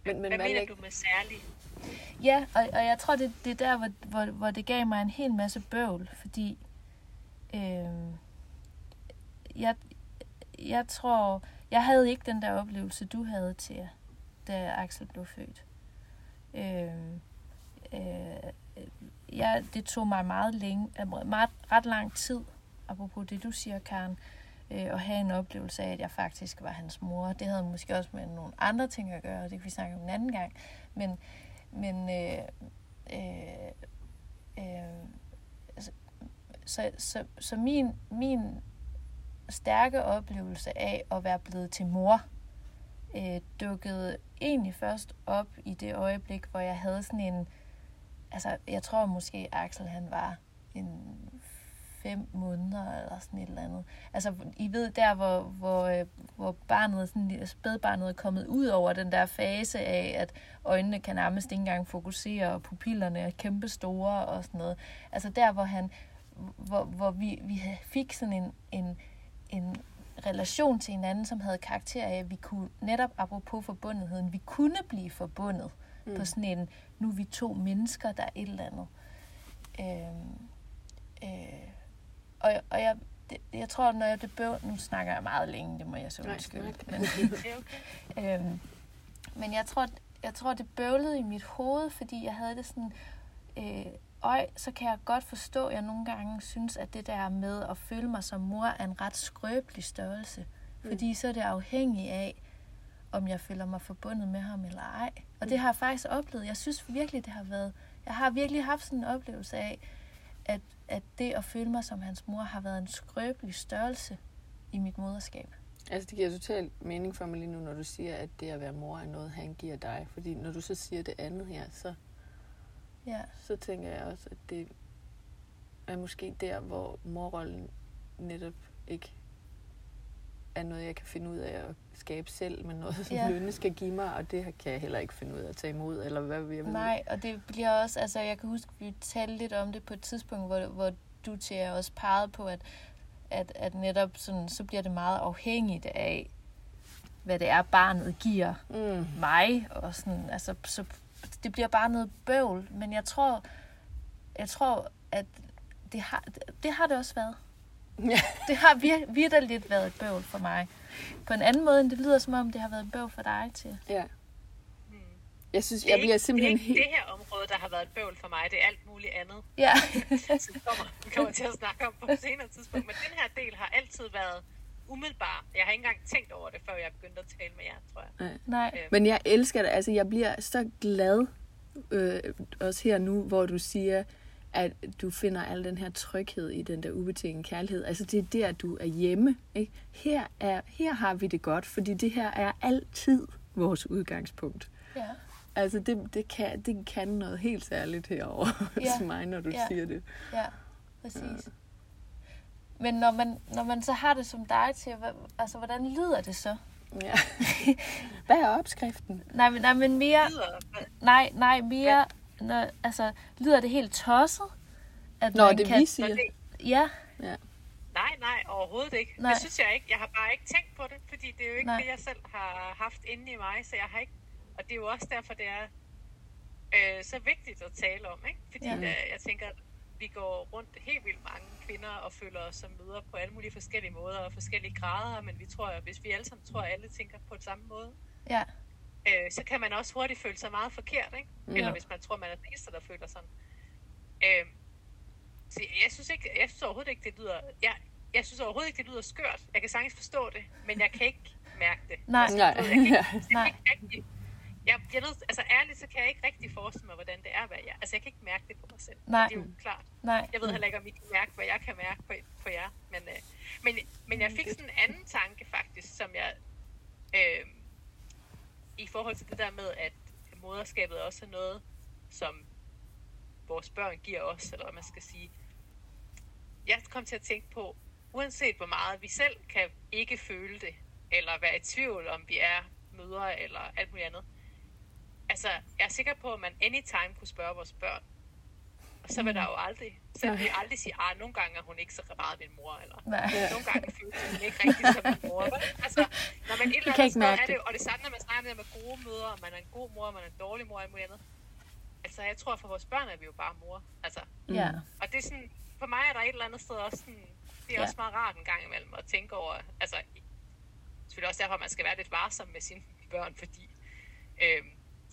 Speaker 1: Men, men
Speaker 2: Hvad mener
Speaker 1: læg-
Speaker 2: du med særlig?
Speaker 3: Ja, og, og jeg tror, det, det er der, hvor, hvor, hvor det gav mig en hel masse bøvl, fordi øh, jeg, jeg tror, jeg havde ikke den der oplevelse, du havde til, da Axel blev født. Øh, øh, jeg, det tog mig meget længe, meget, ret lang tid, apropos det du siger, Karen, øh, at have en oplevelse af, at jeg faktisk var hans mor. Det havde måske også med nogle andre ting at gøre, og det kan vi snakke om en anden gang. Men, men øh, øh, øh, altså, så, så, så min, min stærke oplevelse af at være blevet til mor, øh, dukkede egentlig først op i det øjeblik, hvor jeg havde sådan en, altså jeg tror måske Axel han var en fem måneder eller sådan et eller andet. Altså, I ved der, hvor, hvor, øh, hvor barnet, sådan, spædbarnet er kommet ud over den der fase af, at øjnene kan nærmest ikke engang fokusere, og pupillerne er kæmpe store og sådan noget. Altså der, hvor han, hvor, hvor vi, vi fik sådan en, en, en relation til hinanden, som havde karakter af, at vi kunne, netop apropos forbundetheden, vi kunne blive forbundet mm. på sådan en, nu er vi to mennesker, der er et eller andet. Øhm, øh, og, og jeg, det, jeg tror, når jeg det bøv, nu snakker jeg meget længe, det må jeg så undskylde. Men,
Speaker 2: okay.
Speaker 3: øhm, men jeg tror, jeg tror, det bøvlede i mit hoved, fordi jeg havde det sådan, øh, øj, så kan jeg godt forstå, at jeg nogle gange synes, at det der med at føle mig som mor er en ret skrøbelig størrelse.
Speaker 1: Mm.
Speaker 3: Fordi så er det afhængig af, om jeg føler mig forbundet med ham eller ej. Og det har jeg faktisk oplevet. Jeg synes virkelig, det har været... Jeg har virkelig haft sådan en oplevelse af, at, at det at føle mig som hans mor har været en skrøbelig størrelse i mit moderskab.
Speaker 1: Altså det giver totalt mening for mig lige nu, når du siger, at det at være mor er noget, han giver dig. Fordi når du så siger det andet her, så,
Speaker 3: Ja,
Speaker 1: så tænker jeg også, at det er måske der, hvor morrollen netop ikke er noget, jeg kan finde ud af at skabe selv, men noget, som
Speaker 3: Ja.
Speaker 1: Lønne skal give mig, og det kan jeg heller ikke finde ud af at tage imod, eller hvad jeg
Speaker 3: Nej, og det bliver også, altså jeg kan huske, vi talte lidt om det på et tidspunkt, hvor, hvor du til jer også pegede på, at, at, at netop sådan, så bliver det meget afhængigt af, hvad det er, barnet giver
Speaker 1: Mm.
Speaker 3: mig, og sådan, altså, så det bliver bare noget bøvl, men jeg tror, jeg tror, at det har det, har det også været.
Speaker 1: Ja.
Speaker 3: Det har vir, virkelig lidt været et bøvl for mig. På en anden måde, end det lyder som om, det har været et bøvl for dig til.
Speaker 1: ja.
Speaker 2: Hmm.
Speaker 1: Jeg synes,
Speaker 2: Det er
Speaker 1: jeg bliver
Speaker 2: ikke-
Speaker 1: simpelthen
Speaker 2: det er ikke
Speaker 1: helt...
Speaker 2: det her område, der har været et bøvl for mig. Det er alt muligt andet,
Speaker 3: Ja,
Speaker 2: som vi kommer, vi kommer til at snakke om på et senere tidspunkt. Men den her del har altid været umiddelbar. Jeg har ikke engang tænkt over det, før jeg begyndte at tale med jer, tror jeg.
Speaker 3: nej.
Speaker 2: Øhm,
Speaker 1: Men jeg elsker det. Altså, jeg bliver så glad, øh, også her nu, hvor du siger, at du finder al den her tryghed i den der ubetingede kærlighed. Altså det er der, du er hjemme. Ikke? Her, er, her har vi det godt, fordi det her er altid vores udgangspunkt.
Speaker 3: Ja.
Speaker 1: Altså det, det, kan, det kan noget helt særligt herover
Speaker 3: Ja.
Speaker 1: hos mig, når du
Speaker 3: Ja.
Speaker 1: siger det.
Speaker 3: Ja, præcis. Men når man, når man så har det som dig til, altså hvordan lyder det så?
Speaker 1: Ja. Hvad er opskriften?
Speaker 3: Nej, men, nej, men mere, nej, nej, mere, når, altså, lyder det helt tosset? At
Speaker 1: Nå,
Speaker 3: man
Speaker 1: det
Speaker 3: kan,
Speaker 1: vi siger.
Speaker 3: Ja,
Speaker 2: Nej, nej, overhovedet ikke.
Speaker 3: Nej.
Speaker 2: Det synes jeg ikke. Jeg har bare ikke tænkt på det, fordi det er jo ikke
Speaker 3: Nej.
Speaker 2: det, jeg selv har haft inde i mig, så jeg har ikke... Og det er jo også derfor, det er øh, så vigtigt at tale om, ikke? Fordi
Speaker 3: Ja.
Speaker 2: ja. øh, jeg tænker, at vi går rundt helt vildt mange kvinder og føler os som møder på alle mulige forskellige måder og forskellige grader, men vi tror, at hvis vi alle sammen tror, at alle tænker på den samme måde,
Speaker 3: ja,
Speaker 2: øh, så kan man også hurtigt føle sig meget forkert, ikke?
Speaker 1: Ja.
Speaker 2: Eller hvis man tror, man er den eneste, der føler sådan. Øh, så jeg synes, ikke, jeg synes overhovedet ikke, det lyder... Jeg, jeg synes overhovedet ikke, det lyder skørt. Jeg kan sagtens forstå det, men jeg kan ikke mærke det.
Speaker 3: Nej.
Speaker 2: Altså,
Speaker 1: Nej.
Speaker 2: Jeg kan jeg
Speaker 3: Nej.
Speaker 2: ikke rigtig... Jeg, jeg ved, altså ærligt, så kan jeg ikke rigtig forestille mig, hvordan det er, hvad jeg... Altså, jeg kan ikke mærke det på mig selv.
Speaker 3: Nej.
Speaker 2: Det er jo klart.
Speaker 3: nej,
Speaker 2: Jeg ved heller ikke, om I kan mærke, hvad jeg kan mærke på, på jer. Men, øh, men, men jeg fik sådan en anden tanke faktisk, som jeg... Øh, I forhold til det der med, at moderskabet også er noget, som vores børn giver os, eller hvad man skal sige. Jeg kom til at tænke på, uanset hvor meget vi selv kan ikke føle det, eller være i tvivl om vi er mødre, eller alt muligt andet. Altså, jeg er sikker på, at man anytime kunne spørge vores børn, og så vil der jo aldrig, så vil vi aldrig sige, ah, nogle gange er hun ikke så meget min mor, eller
Speaker 3: nej.
Speaker 2: nogle gange føles hun ikke rigtig som min mor. Altså, når man et eller andet sted er det, og det samme, når man gode mødre, om man er en god mor, om man er en dårlig mor, og alt muligt andet. Altså, jeg tror, for vores børn er vi jo bare mor. Altså,
Speaker 3: Ja,
Speaker 2: og det er sådan, for mig er der et eller andet sted også sådan, det er
Speaker 3: Ja.
Speaker 2: også meget rart en gang imellem at tænke over, altså, selvfølgelig også derfor, man skal være lidt varsom med sine børn, fordi øh,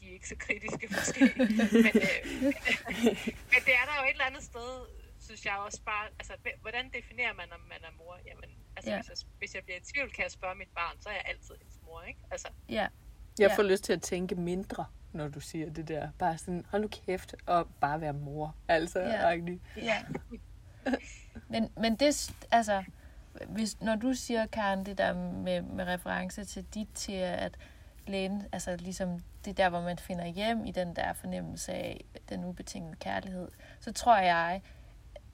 Speaker 2: de er ikke så kritiske måske. men, øh, men det er der jo et eller andet sted, synes jeg også bare, altså, hvordan definerer man, om man er mor? Jamen, altså,
Speaker 3: Ja.
Speaker 2: hvis, jeg, hvis jeg bliver i tvivl, kan jeg spørge mit barn, så er jeg altid ens mor, ikke? Altså,
Speaker 3: ja,
Speaker 1: Jeg
Speaker 3: Ja.
Speaker 1: får lyst til at tænke mindre, når du siger det der. Bare sådan, hold nu kæft, og bare være mor. Altså,
Speaker 3: Ja.
Speaker 1: ja.
Speaker 3: Men, men det, altså, hvis, når du siger, Karen, det der med, med reference til dit til at læne, altså ligesom det der, hvor man finder hjem i den der fornemmelse af den ubetingede kærlighed, så tror jeg,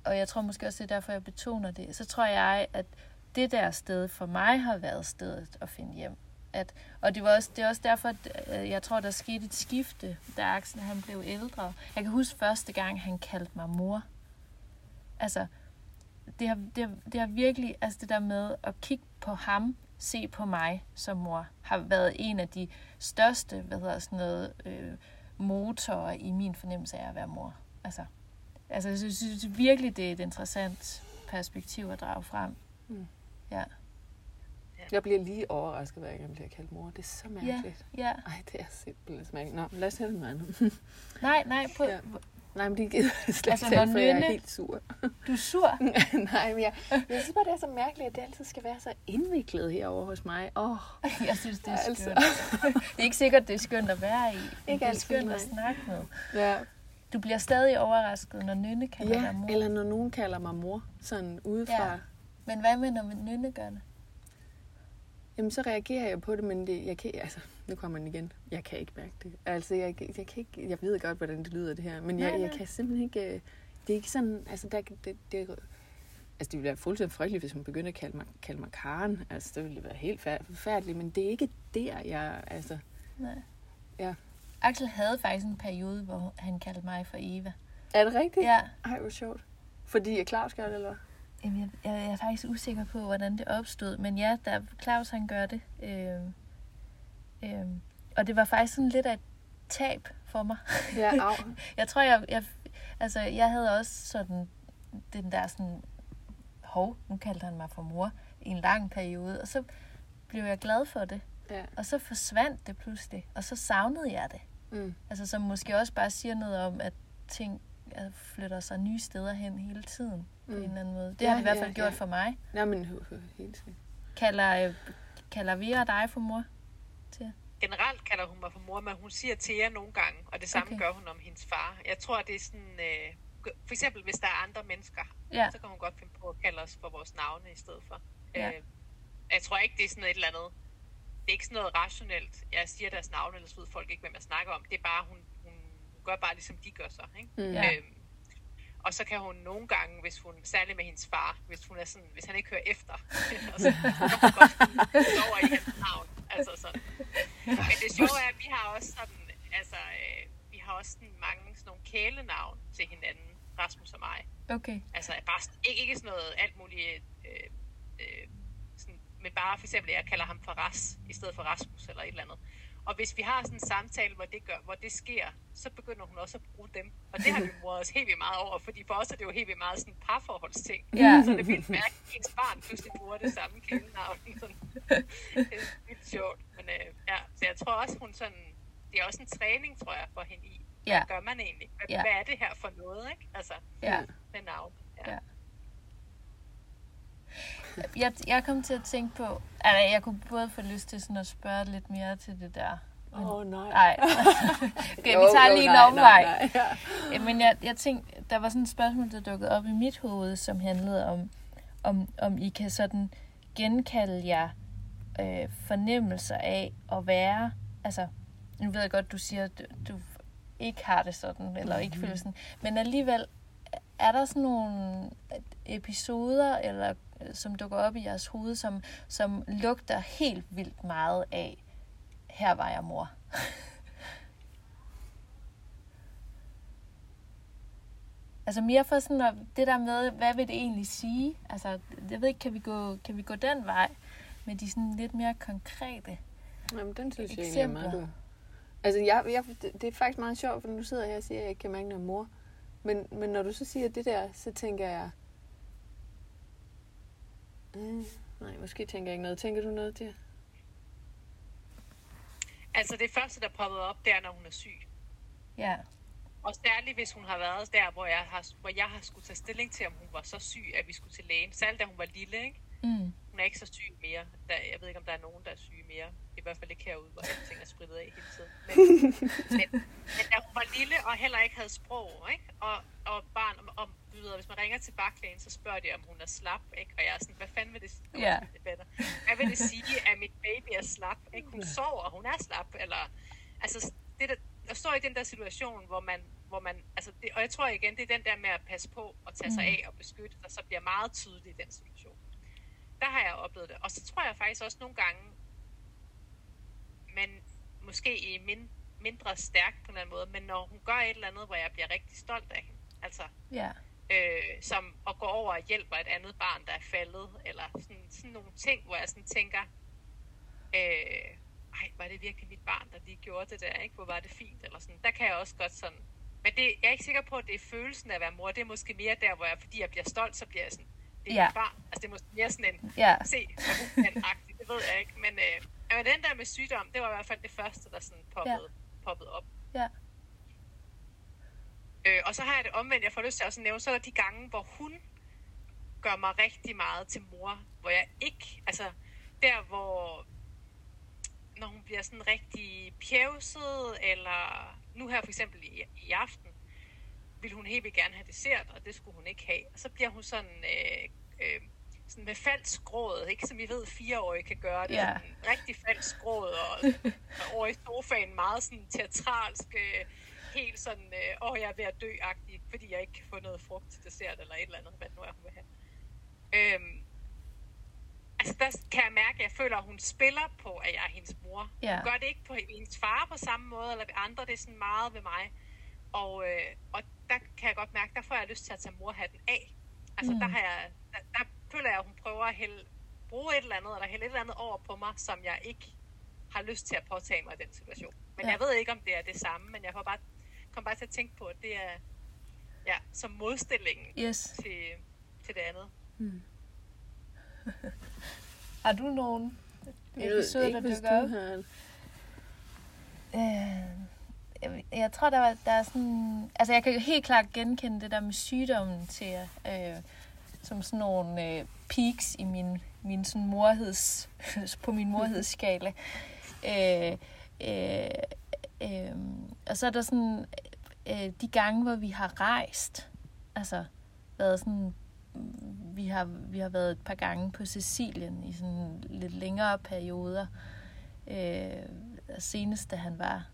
Speaker 3: og jeg tror måske også, det er derfor, jeg betoner det, så tror jeg, at det der sted for mig har været stedet at finde hjem. At, og det, var også, det er også derfor, at øh, jeg tror, der skete et skifte, da Axel han blev ældre. Jeg kan huske første gang, han kaldte mig mor. Altså, det har, det, har, det har virkelig, altså det der med at kigge på ham, se på mig som mor, har været en af de største, hvad hedder sådan noget, øh, motorer i min fornemmelse af at være mor. Altså, altså jeg synes, synes virkelig, det er et interessant perspektiv at drage frem.
Speaker 1: Mm.
Speaker 3: Ja,
Speaker 1: Jeg bliver lige overrasket, hver gang jeg bliver kaldt mor. Det er så
Speaker 3: ja,
Speaker 1: mærkeligt.
Speaker 3: ja.
Speaker 1: Ej, det er simpelthen så mærkeligt. Nå, lad os have noget andet.
Speaker 3: Nej, nej, på,
Speaker 1: Ja. Nej, men det gider jeg slet
Speaker 3: Altså,
Speaker 1: ikke, tale, for jeg er
Speaker 3: Nynne-
Speaker 1: helt sur.
Speaker 3: du er sur.
Speaker 1: Nej, men jeg, jeg synes bare, det er så mærkeligt, at det altid skal være så indviklet herovre hos mig. Åh, oh,
Speaker 3: Jeg synes, det er
Speaker 1: Altså.
Speaker 3: skønt. det er ikke sikkert, det er skønt at være i.
Speaker 1: Ikke
Speaker 3: det er skønt
Speaker 1: nej.
Speaker 3: at snakke med.
Speaker 1: ja.
Speaker 3: Du bliver stadig overrasket, når Nynne kalder
Speaker 1: ja,
Speaker 3: dig mor.
Speaker 1: eller når nogen kalder mig mor, sådan udefra.
Speaker 3: Ja. Men hvad med, når Nynne gør det?
Speaker 1: Jamen, så reagerer jeg på det, men det, jeg kan, altså, nu kommer den igen. Jeg kan ikke mærke det. Altså, jeg, jeg, kan ikke, jeg ved godt, hvordan det lyder, det her, men jeg,
Speaker 3: Nej,
Speaker 1: jeg
Speaker 3: nej.
Speaker 1: kan simpelthen ikke, øh, det er ikke sådan, altså, der, det, det, altså, det ville være fuldstændig frygteligt, hvis hun begyndte at kalde mig, kalde mig Karen. Altså, det ville være helt fær- forfærdeligt, men det er ikke der, jeg, altså,
Speaker 3: Nej.
Speaker 1: Ja.
Speaker 3: Axel havde faktisk en periode, hvor han kaldte mig for Eva.
Speaker 1: er det rigtigt?
Speaker 3: Ja.
Speaker 1: Ej, hvor sjovt. Fordi Claus gør det, eller?
Speaker 3: Jamen, jeg, jeg, jeg er faktisk usikker på, hvordan det opstod. Men ja, der, Claus han gør det. Øhm, øhm, og det var faktisk sådan lidt af et tab for mig.
Speaker 1: Ja, au.
Speaker 3: Jeg tror, jeg, jeg, altså, jeg havde også sådan den der sådan, hov, nu kaldte han mig for mor i en lang periode. Og så blev jeg glad for det.
Speaker 1: Ja.
Speaker 3: Og så forsvandt det pludselig. Og så savnede jeg det.
Speaker 1: Mm.
Speaker 3: Altså som måske også bare siger noget om, at ting flytter sig nye steder hen hele tiden. På
Speaker 1: Mm.
Speaker 3: en eller anden måde. Det
Speaker 1: Ja,
Speaker 3: har det i hvert
Speaker 1: ja,
Speaker 3: fald gjort
Speaker 1: ja.
Speaker 3: for mig.
Speaker 1: Nej, men helt sikkert.
Speaker 3: Kalder, øh, kalder Vera dig for mor?
Speaker 2: generelt kalder hun mig for mor, men hun siger til jer nogle gange, og det samme
Speaker 3: Okay.
Speaker 2: gør hun om hendes far. Jeg tror, det er sådan, øh, for eksempel hvis der er andre mennesker,
Speaker 3: Ja.
Speaker 2: så kan hun godt finde på at kalde os for vores navne i stedet for.
Speaker 3: Ja.
Speaker 2: Øh, jeg tror ikke, det er sådan et eller andet, det er ikke sådan noget rationelt, jeg siger deres navne, ellers ved folk ikke, hvem jeg snakker om. Det er bare, hun gør bare ligesom de gør så. Ikke?
Speaker 1: Mm.
Speaker 3: Ja.
Speaker 2: Øhm, og så kan hun nogle gange, hvis hun, særligt med hendes far, hvis, hun er sådan, hvis han ikke hører efter, så kan hun godt over i hans navn. Altså sådan. Men det sjove er, at vi har også sådan, altså, øh, vi har også sådan mange sådan nogle kælenavn til hinanden, Rasmus og mig.
Speaker 3: Okay.
Speaker 2: Altså bare sådan- ikke, ikke sådan noget alt muligt, øh, øh, sådan, men bare for eksempel, jeg kalder ham for Ras, i stedet for Rasmus eller et eller andet. Og hvis vi har sådan en samtale, hvor det, gør, hvor det sker, så begynder hun også at bruge dem. Og det har vi moret os helt vildt meget over, fordi for os er det jo helt vildt meget sådan parforholdsting.
Speaker 3: Ja.
Speaker 2: Så det er vildt mærkeligt, at ens barn pludselig bruger det samme kælenavn. Det er vildt sjovt. Men øh, ja, så jeg tror også, hun sådan, det er også en træning, tror jeg, for hende i. Hvad
Speaker 3: Ja.
Speaker 2: gør man egentlig? Hvad,
Speaker 3: Ja.
Speaker 2: hvad er det her for noget, ikke? Altså,
Speaker 3: Ja.
Speaker 2: med navn. Ja.
Speaker 3: Ja. Jeg, jeg kom til at tænke på, altså jeg kunne både få lyst til sådan at spørge lidt mere til det der.
Speaker 1: Åh, oh, nej.
Speaker 3: Nej. okay,
Speaker 1: Jo,
Speaker 3: vi tager
Speaker 1: jo,
Speaker 3: lige en omvej.
Speaker 1: nej, nej, ja.
Speaker 3: Men jeg, jeg tænkte, der var sådan et spørgsmål, der dukkede op i mit hoved, som handlede om, om, om I kan sådan genkalde jer øh, fornemmelser af at være, altså, nu ved jeg godt, du siger, du, du ikke har det sådan, eller ikke føler sådan, men alligevel, er der sådan nogle episoder, eller øh, som dukker op i jeres hoved, som, som lugter helt vildt meget af, her var jeg mor? Altså mere for sådan at, det der med, hvad vil det egentlig sige? Altså, jeg ved ikke, kan vi gå, kan vi gå den vej med de sådan lidt mere konkrete?
Speaker 1: Jamen, den synes jeg egentlig er meget
Speaker 3: Eksempler.
Speaker 1: god. Altså, jeg, jeg, det, er faktisk meget sjovt, for nu sidder jeg her og siger, at jeg ikke kan mærke noget mor. Men, men når du så siger det der, så tænker jeg... Øh, nej, måske tænker jeg ikke noget. Tænker du noget der?
Speaker 2: Altså det første, der poppede op, det er, når hun er syg.
Speaker 3: Ja,
Speaker 2: Og særligt, hvis hun har været der, hvor jeg har, hvor jeg har skulle tage stilling til, om hun var så syg, at vi skulle til lægen. Særligt, da hun var lille, ikke?
Speaker 3: mm.
Speaker 2: Hun er ikke så syg mere. Der, jeg ved ikke, om der er nogen, der er syge mere. I hvert fald ikke herude, hvor alting er spritet af hele tiden. Men, men, men da hun var lille og heller ikke havde sprog, ikke? Og, og barn, du ved, hvis man ringer til baklægen, så spørger de, om hun er slap, ikke? Og jeg er sådan, hvad fanden vil det sige?
Speaker 3: Ja.
Speaker 2: Hvad vil det sige, at mit baby er slap? Ikke? Hun sover, hun er slap. Eller, altså, det der, at stå i den der situation, hvor man, hvor man altså det, og jeg tror igen, det er den der med at passe på og tage sig
Speaker 3: Mm.
Speaker 2: af og beskytte, der så bliver meget tydeligt i den situation. Der har jeg oplevet det. Og så tror jeg faktisk også nogle gange, men måske i min, mindre stærk på en eller anden måde, men når hun gør et eller andet, hvor jeg bliver rigtig stolt af hende, altså
Speaker 3: ja,
Speaker 2: øh, som at gå over og hjælper et andet barn, der er faldet, eller sådan, sådan nogle ting, hvor jeg sådan tænker, øh, ej, var det virkelig mit barn, der lige gjorde det der, ikke? Hvor var det fint, eller sådan. Der kan jeg også godt sådan, men det, jeg er ikke sikker på, at det er følelsen af at være mor, det er måske mere der, hvor jeg, fordi jeg bliver stolt, så bliver jeg sådan, det er
Speaker 3: Ja.
Speaker 2: mit barn. Altså det er måske mere sådan en,
Speaker 3: ja,
Speaker 2: se, hvad hun det ved jeg ikke, men, øh, men den der med sygdom, det var i hvert fald det første, der sådan poppede, ja. Poppede op.
Speaker 3: ja,
Speaker 2: Øh, og så har jeg det omvendt, jeg får lyst til også at nævne, så er der de gange, hvor hun gør mig rigtig meget til mor, hvor jeg ikke, altså der hvor, når hun bliver sådan rigtig pjevset, eller nu her for eksempel i, i aften, ville hun helt vildt gerne have dessert, og det skulle hun ikke have. Og så bliver hun sådan, øh, øh, sådan med falsk gråd, ikke? som vi ved, fireårige kan gøre det.
Speaker 3: Ja.
Speaker 2: Sådan rigtig falsk gråd, og, og over i sofaen meget sådan teatralsk, øh, helt sådan, øh, åh, jeg er ved at dø fordi jeg ikke kan få noget frugt til dessert, eller et eller andet, hvad nu er, hun vil have. Øhm, altså, der kan jeg mærke, at jeg føler, at hun spiller på, at jeg er hendes mor.
Speaker 3: Ja.
Speaker 2: Hun gør det ikke på hendes far på samme måde, eller andre, det er sådan meget ved mig. Og, øh, og der kan jeg godt mærke, der får jeg lyst til at tage morhatten af. Altså,
Speaker 3: mm.
Speaker 2: der, har jeg, der, der føler jeg, at hun prøver at hælde, bruge et eller andet, eller hælde et eller andet over på mig, som jeg ikke har lyst til at påtage mig i den situation. Men
Speaker 3: Ja.
Speaker 2: jeg ved ikke, om det er det samme, men jeg får bare, kom bare til at tænke på, at det er ja, som modstillingen
Speaker 3: yes.
Speaker 2: til, til det andet.
Speaker 3: Har du nogen episoder,
Speaker 1: ikke,
Speaker 3: der
Speaker 1: hvis
Speaker 3: dukker
Speaker 1: du
Speaker 3: op?
Speaker 1: har...
Speaker 3: Øh, jeg, jeg tror, der, var, der er sådan... Altså, jeg kan jo helt klart genkende det der med sygdommen til jer. Øh, som sådan nogle øh, peaks i min, min sådan morheds, på min morhedsskala. øh, øh, øh, og så er der sådan øh, de gange, hvor vi har rejst. altså været sådan, vi har, vi har været et par gange på Sicilien i sådan lidt længere perioder. Øh, senest da han var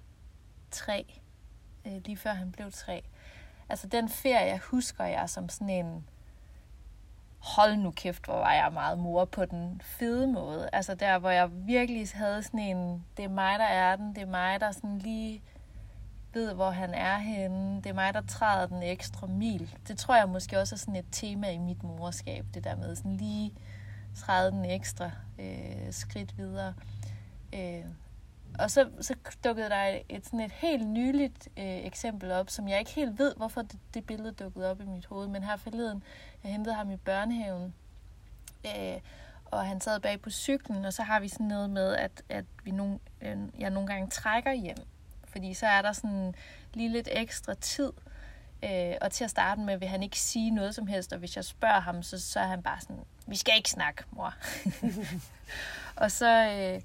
Speaker 3: tre, øh, lige før han blev tre. Altså den ferie husker jeg som sådan en, hold nu kæft, hvor var jeg meget mor på den fede måde. Altså der, hvor jeg virkelig havde sådan en, det er mig, der er den, det er mig, der sådan lige ved, hvor han er henne. Det er mig, der træder den ekstra mil. Det tror jeg måske også er sådan et tema i mit morskab, det der med sådan lige træde den ekstra øh, skridt videre. Øh, og så, så dukkede der et, sådan et helt nyligt øh, eksempel op, som jeg ikke helt ved, hvorfor det, det billede dukkede op i mit hoved. Men her forleden, jeg hentede ham i børnehaven, øh, og han sad bag på cyklen, og så har vi sådan noget med, at, at vi nogle, øh, jeg nogle gange trækker hjem. Fordi så er der sådan lige lidt ekstra tid. Øh, og til at starte med vil han ikke sige noget som helst, og hvis jeg spørger ham, så, så er han bare sådan, vi skal ikke snakke, mor. og så... Øh,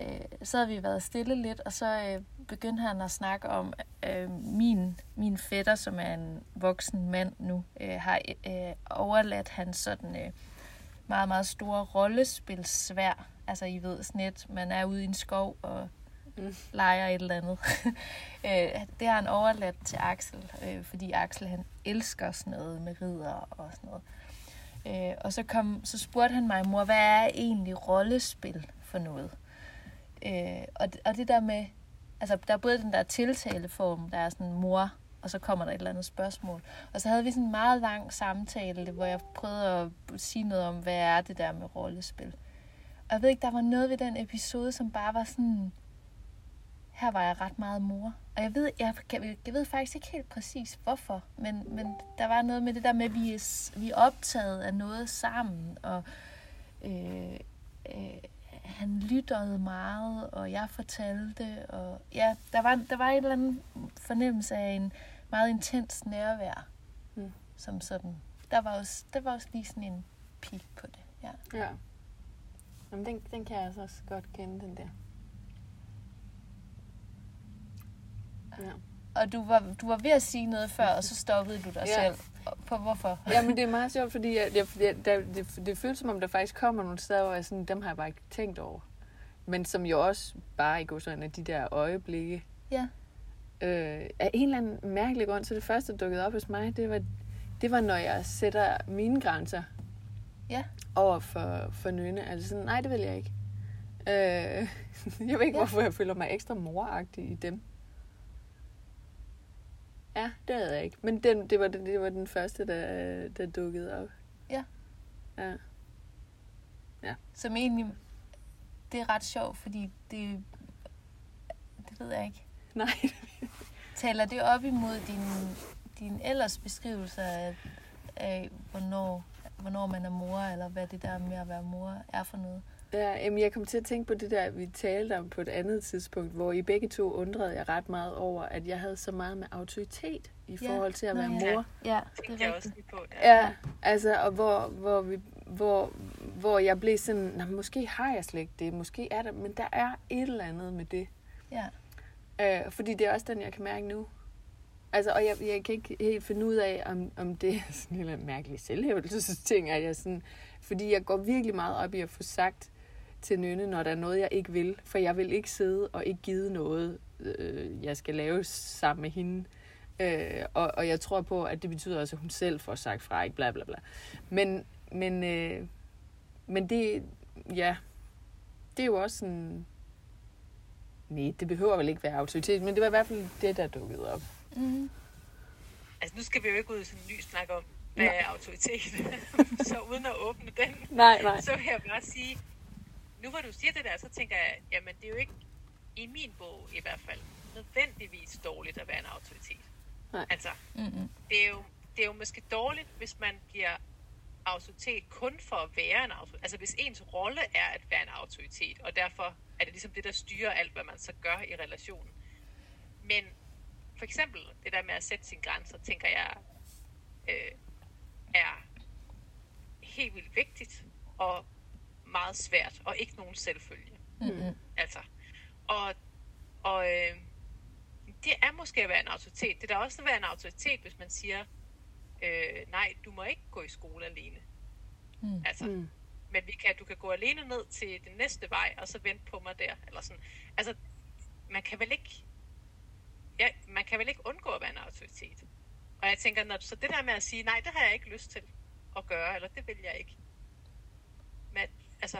Speaker 3: øh, så havde vi været stille lidt, og så øh, begyndte han at snakke om øh, min, min fætter, som er en voksen mand nu, øh, har øh, overladt hans sådan øh, meget, meget store rollespilsvær. Altså, I ved sådan et, man er ude i en skov og mm. leger et eller andet. øh, det har han overladt til Axel, øh, fordi Axel han elsker sådan noget med ridder og sådan noget. Øh, og så, kom, så spurgte han mig, mor, hvad er egentlig rollespil for noget? Øh, og, og det der med, altså der er både den der tiltaleform, der er sådan mor, og så kommer der et eller andet spørgsmål. Og så havde vi sådan en meget lang samtale, hvor jeg prøvede at sige noget om, hvad er det der med rollespil. Og jeg ved ikke, der var noget ved den episode, som bare var sådan, her var jeg ret meget mor. Og jeg ved, jeg, jeg, jeg ved faktisk ikke helt præcis, hvorfor, men, men der var noget med det der med, at vi er, vi er optaget af noget sammen, og øh, øh, han lyttede meget, og jeg fortalte, og ja, der var, der var en eller anden fornemmelse af en meget intens nærvær, mm. som sådan. Der var, også, der var også lige sådan en pik på det, ja.
Speaker 1: Ja. Jamen, den, den kan jeg altså også godt kende, den der.
Speaker 3: Ja. Og du var, du var ved at sige noget før, og så stoppede du dig ja. selv. På hvorfor?
Speaker 1: Ja, men det er meget sjovt, fordi jeg, jeg, jeg, der, det, det føles som om, der faktisk kommer nogle steder, hvor jeg sådan, dem har jeg bare ikke tænkt over. Men som jo også bare i går sådan de der øjeblikke.
Speaker 3: Ja.
Speaker 1: Øh, af en eller anden mærkelig grund, så det første, der dukkede op hos mig, det var, det var når jeg sætter mine grænser
Speaker 3: ja.
Speaker 1: over for, for Nynne. Altså sådan, nej, det vil jeg ikke. Øh, jeg ved ikke, ja. hvorfor jeg føler mig ekstra moragtig i dem. Ja, det havde jeg ikke. Men den, det, var, det, det var den første, der, der dukkede op.
Speaker 3: Ja.
Speaker 1: Ja. Ja.
Speaker 3: Som egentlig, det er ret sjovt, fordi det, det ved jeg ikke.
Speaker 1: Nej.
Speaker 3: Taler det op imod din, din ellers beskrivelse af, af hvornår, hvornår man er mor, eller hvad det der med at være mor er for noget?
Speaker 1: Ja, jamen jeg kom til at tænke på det der, vi talte om på et andet tidspunkt, hvor I begge to undrede jeg ret meget over, at jeg havde så meget med autoritet i ja. forhold til at være mor.
Speaker 3: Ja,
Speaker 2: det er jeg også lige på.
Speaker 1: Ja. ja, altså, og hvor, hvor, vi, hvor, hvor jeg blev sådan, måske har jeg slet ikke det, måske er det, men der er et eller andet med det.
Speaker 3: Ja.
Speaker 1: Øh, fordi det er også den, jeg kan mærke nu. Altså, og jeg, jeg kan ikke helt finde ud af, om, om det er sådan en eller mærkelig selvhævdelsesting, at jeg sådan, fordi jeg går virkelig meget op i at få sagt, til Nynne, når der er noget, jeg ikke vil. For jeg vil ikke sidde og ikke give noget, øh, jeg skal lave sammen med hende. Øh, og, og jeg tror på, at det betyder også, at hun selv får sagt fra, ikke bla bla bla. Men, men, øh, men det, ja, det er jo også sådan... Nej, det behøver vel ikke være autoritet, men det var i hvert fald det, der dukkede op.
Speaker 3: Mm.
Speaker 2: Altså, nu skal vi jo ikke ud i sådan en ny snak om, hvad er autoritet? så uden at åbne den,
Speaker 1: nej, nej.
Speaker 2: så vil jeg bare sige, nu hvor du siger det der, så tænker jeg, jamen det er jo ikke, i min bog i hvert fald, nødvendigvis dårligt at være en autoritet.
Speaker 1: Nej.
Speaker 2: Altså,
Speaker 3: mm-hmm.
Speaker 2: det, er jo, det er jo måske dårligt, hvis man bliver autoritet kun for at være en autoritet. Altså hvis ens rolle er at være en autoritet, og derfor er det ligesom det, der styrer alt, hvad man så gør i relationen. Men for eksempel det der med at sætte sine grænser, tænker jeg, øh, er helt vildt vigtigt, og meget svært, og ikke nogen selvfølge.
Speaker 3: Mm-hmm.
Speaker 2: Altså, og, og øh, det er måske at være en autoritet. Det er da også at være en autoritet, hvis man siger, øh, nej, du må ikke gå i skole alene.
Speaker 3: Mm.
Speaker 2: Altså,
Speaker 1: Mm.
Speaker 2: men vi kan, du kan gå alene ned til den næste vej, og så vente på mig der. Eller sådan. Altså, man kan vel ikke, ja, man kan vel ikke undgå at være en autoritet. Og jeg tænker, når, så det der med at sige, nej, det har jeg ikke lyst til at gøre, eller det vil jeg ikke. Men altså,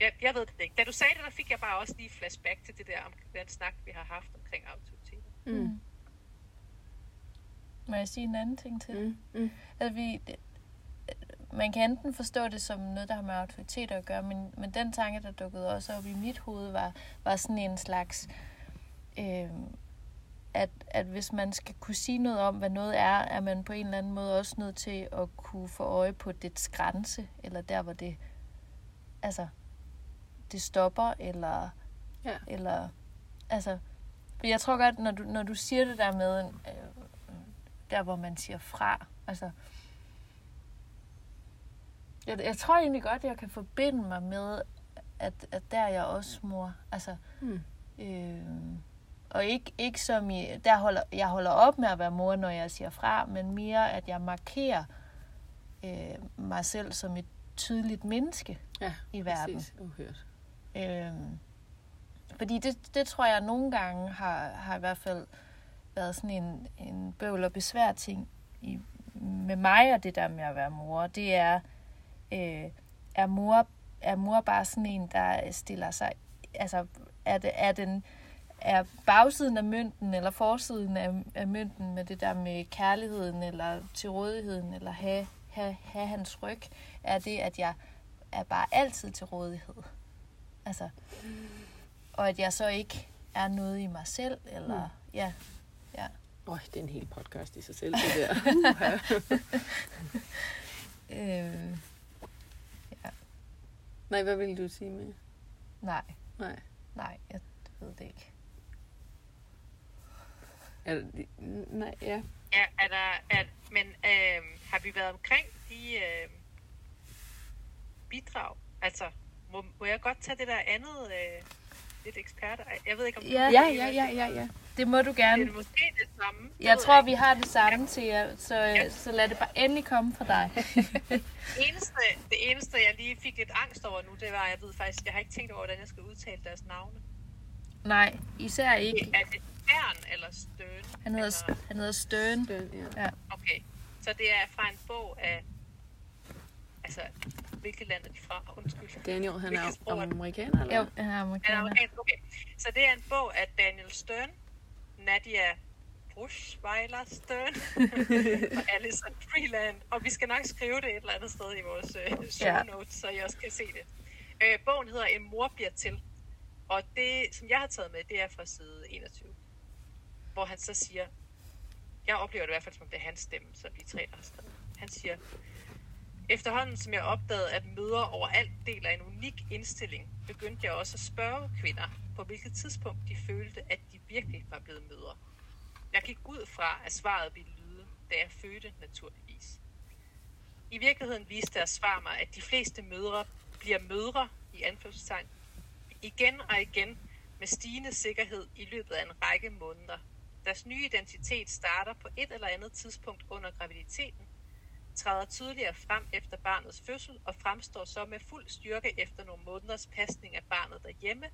Speaker 2: jeg, jeg ved det ikke. Da du sagde det, der fik jeg bare også lige flashback til det der, om den snak, vi har haft omkring autoriteter.
Speaker 1: Mm.
Speaker 3: Må jeg sige en anden ting til?
Speaker 1: Mm. Mm.
Speaker 3: Altså, vi, det, man kan enten forstå det som noget, der har med autoritet at gøre, men, men den tanke, der dukkede også op i mit hoved, var, var sådan en slags, øh, at, at hvis man skal kunne sige noget om, hvad noget er, er man på en eller anden måde også nødt til at kunne få øje på dets grænse, eller der, hvor det, altså, det stopper, eller,
Speaker 1: Ja.
Speaker 3: eller altså, jeg tror godt, når du, når du siger det der med, øh, der hvor man siger fra, altså, jeg, jeg tror egentlig godt, jeg kan forbinde mig med, at, at der er jeg også mor. Altså,
Speaker 1: Mm.
Speaker 3: øh, og ikke, ikke som i, der holder, jeg holder op med at være mor, når jeg siger fra, men mere, at jeg markerer øh, mig selv som et tydeligt menneske
Speaker 1: Ja,
Speaker 3: i verden.
Speaker 1: præcis. Uhørt.
Speaker 3: Øhm, fordi det, det tror jeg nogle gange har, har i hvert fald været sådan en, en bøvl og besvær ting i, med mig og det der med at være mor. Det er, øh, er, mor, er mor bare sådan en, der stiller sig, altså er, det, er den, er bagsiden af mønten eller forsiden af, af mønten med det der med kærligheden eller til rådigheden eller have, have, have hans ryg, er det, at jeg er bare altid til rådighed. Altså, og at jeg så ikke er noget i mig selv, eller
Speaker 1: Mm.
Speaker 3: ja,
Speaker 1: Øj, det er en hel podcast i sig selv, det der.
Speaker 3: øh,
Speaker 1: Nej, hvad vil du sige med?
Speaker 3: nej,
Speaker 1: Nej.
Speaker 3: nej, jeg ved det ikke.
Speaker 1: Er det, nej, ja.
Speaker 2: Ja, er der, er, men øh, har vi været omkring de øh, bidrag? Altså, må, må jeg godt tage det der andet øh, lidt eksperter? Jeg ved ikke, om
Speaker 3: Ja.
Speaker 1: Ja, ja, ja, ja, ja.
Speaker 3: Det må du
Speaker 2: Det
Speaker 3: gerne.
Speaker 2: er måske det samme. Det
Speaker 3: Jeg tror,
Speaker 2: ikke.
Speaker 3: vi har det samme til jer, så,
Speaker 2: Ja.
Speaker 3: så lad det bare endelig komme fra dig.
Speaker 2: Det eneste, det eneste, jeg lige fik lidt angst over nu, det var, jeg ved faktisk, jeg har ikke tænkt over, hvordan jeg skal udtale deres navne.
Speaker 3: Nej, især ikke.
Speaker 2: Er det Stern eller Støn?
Speaker 3: Han hedder,
Speaker 2: Altså,
Speaker 3: han hedder Støn.
Speaker 1: Den, ja.
Speaker 2: okay, så det er fra en bog af... Altså, hvilket land er de fra? Undskyld.
Speaker 1: Daniel, han
Speaker 2: Hvilket
Speaker 1: er
Speaker 2: er
Speaker 1: amerikaner, eller?
Speaker 3: Jo, han er
Speaker 2: Han er
Speaker 3: amerikaner.
Speaker 2: okay. Så det er en bog af Daniel Stern, Nadia Bruchweiler Stern og Alison Freeland. Og vi skal nok skrive det et eller andet sted i vores øh, show
Speaker 3: Ja.
Speaker 2: notes, så I også kan se det. Øh, bogen hedder En mor bliver til. Og det, som jeg har taget med, det er fra side 21. Hvor han så siger, jeg oplever det i hvert fald som om det er hans stemme, så vi tre, der har skrevet. Han siger, Efterhånden som jeg opdagede, at mødre overalt deler en unik indstilling, begyndte jeg også at spørge kvinder, på hvilket tidspunkt de følte, at de virkelig var blevet mødre. Jeg gik ud fra, at svaret ville lyde, da jeg fødte naturligvis. I virkeligheden viste deres svar mig, at de fleste mødre bliver mødre i anførselstegn igen og igen med stigende sikkerhed i løbet af en række måneder. Deres nye identitet starter på et eller andet tidspunkt under graviditeten, træder tydeligere frem efter barnets fødsel og fremstår så med fuld styrke efter nogle måneders pasning af barnet derhjemme,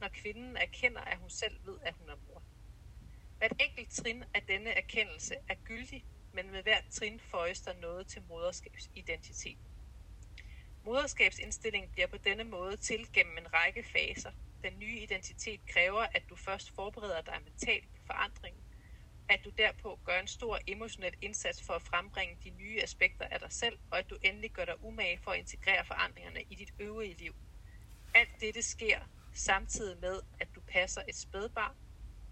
Speaker 2: når kvinden erkender, at hun selv ved, at hun er mor. Hvert enkelt trin af denne erkendelse er gyldig, men med hvert trin føjes der noget til moderskabsidentiteten. Moderskabsindstillingen bliver på denne måde til gennem en række faser. Den nye identitet kræver, at du først forbereder dig mentalt på forandringen, at du derpå gør en stor emotionel indsats for at frembringe de nye aspekter af dig selv, og at du endelig gør dig umage for at integrere forandringerne i dit øvrige liv. Alt dette sker samtidig med, at du passer et spædbarn,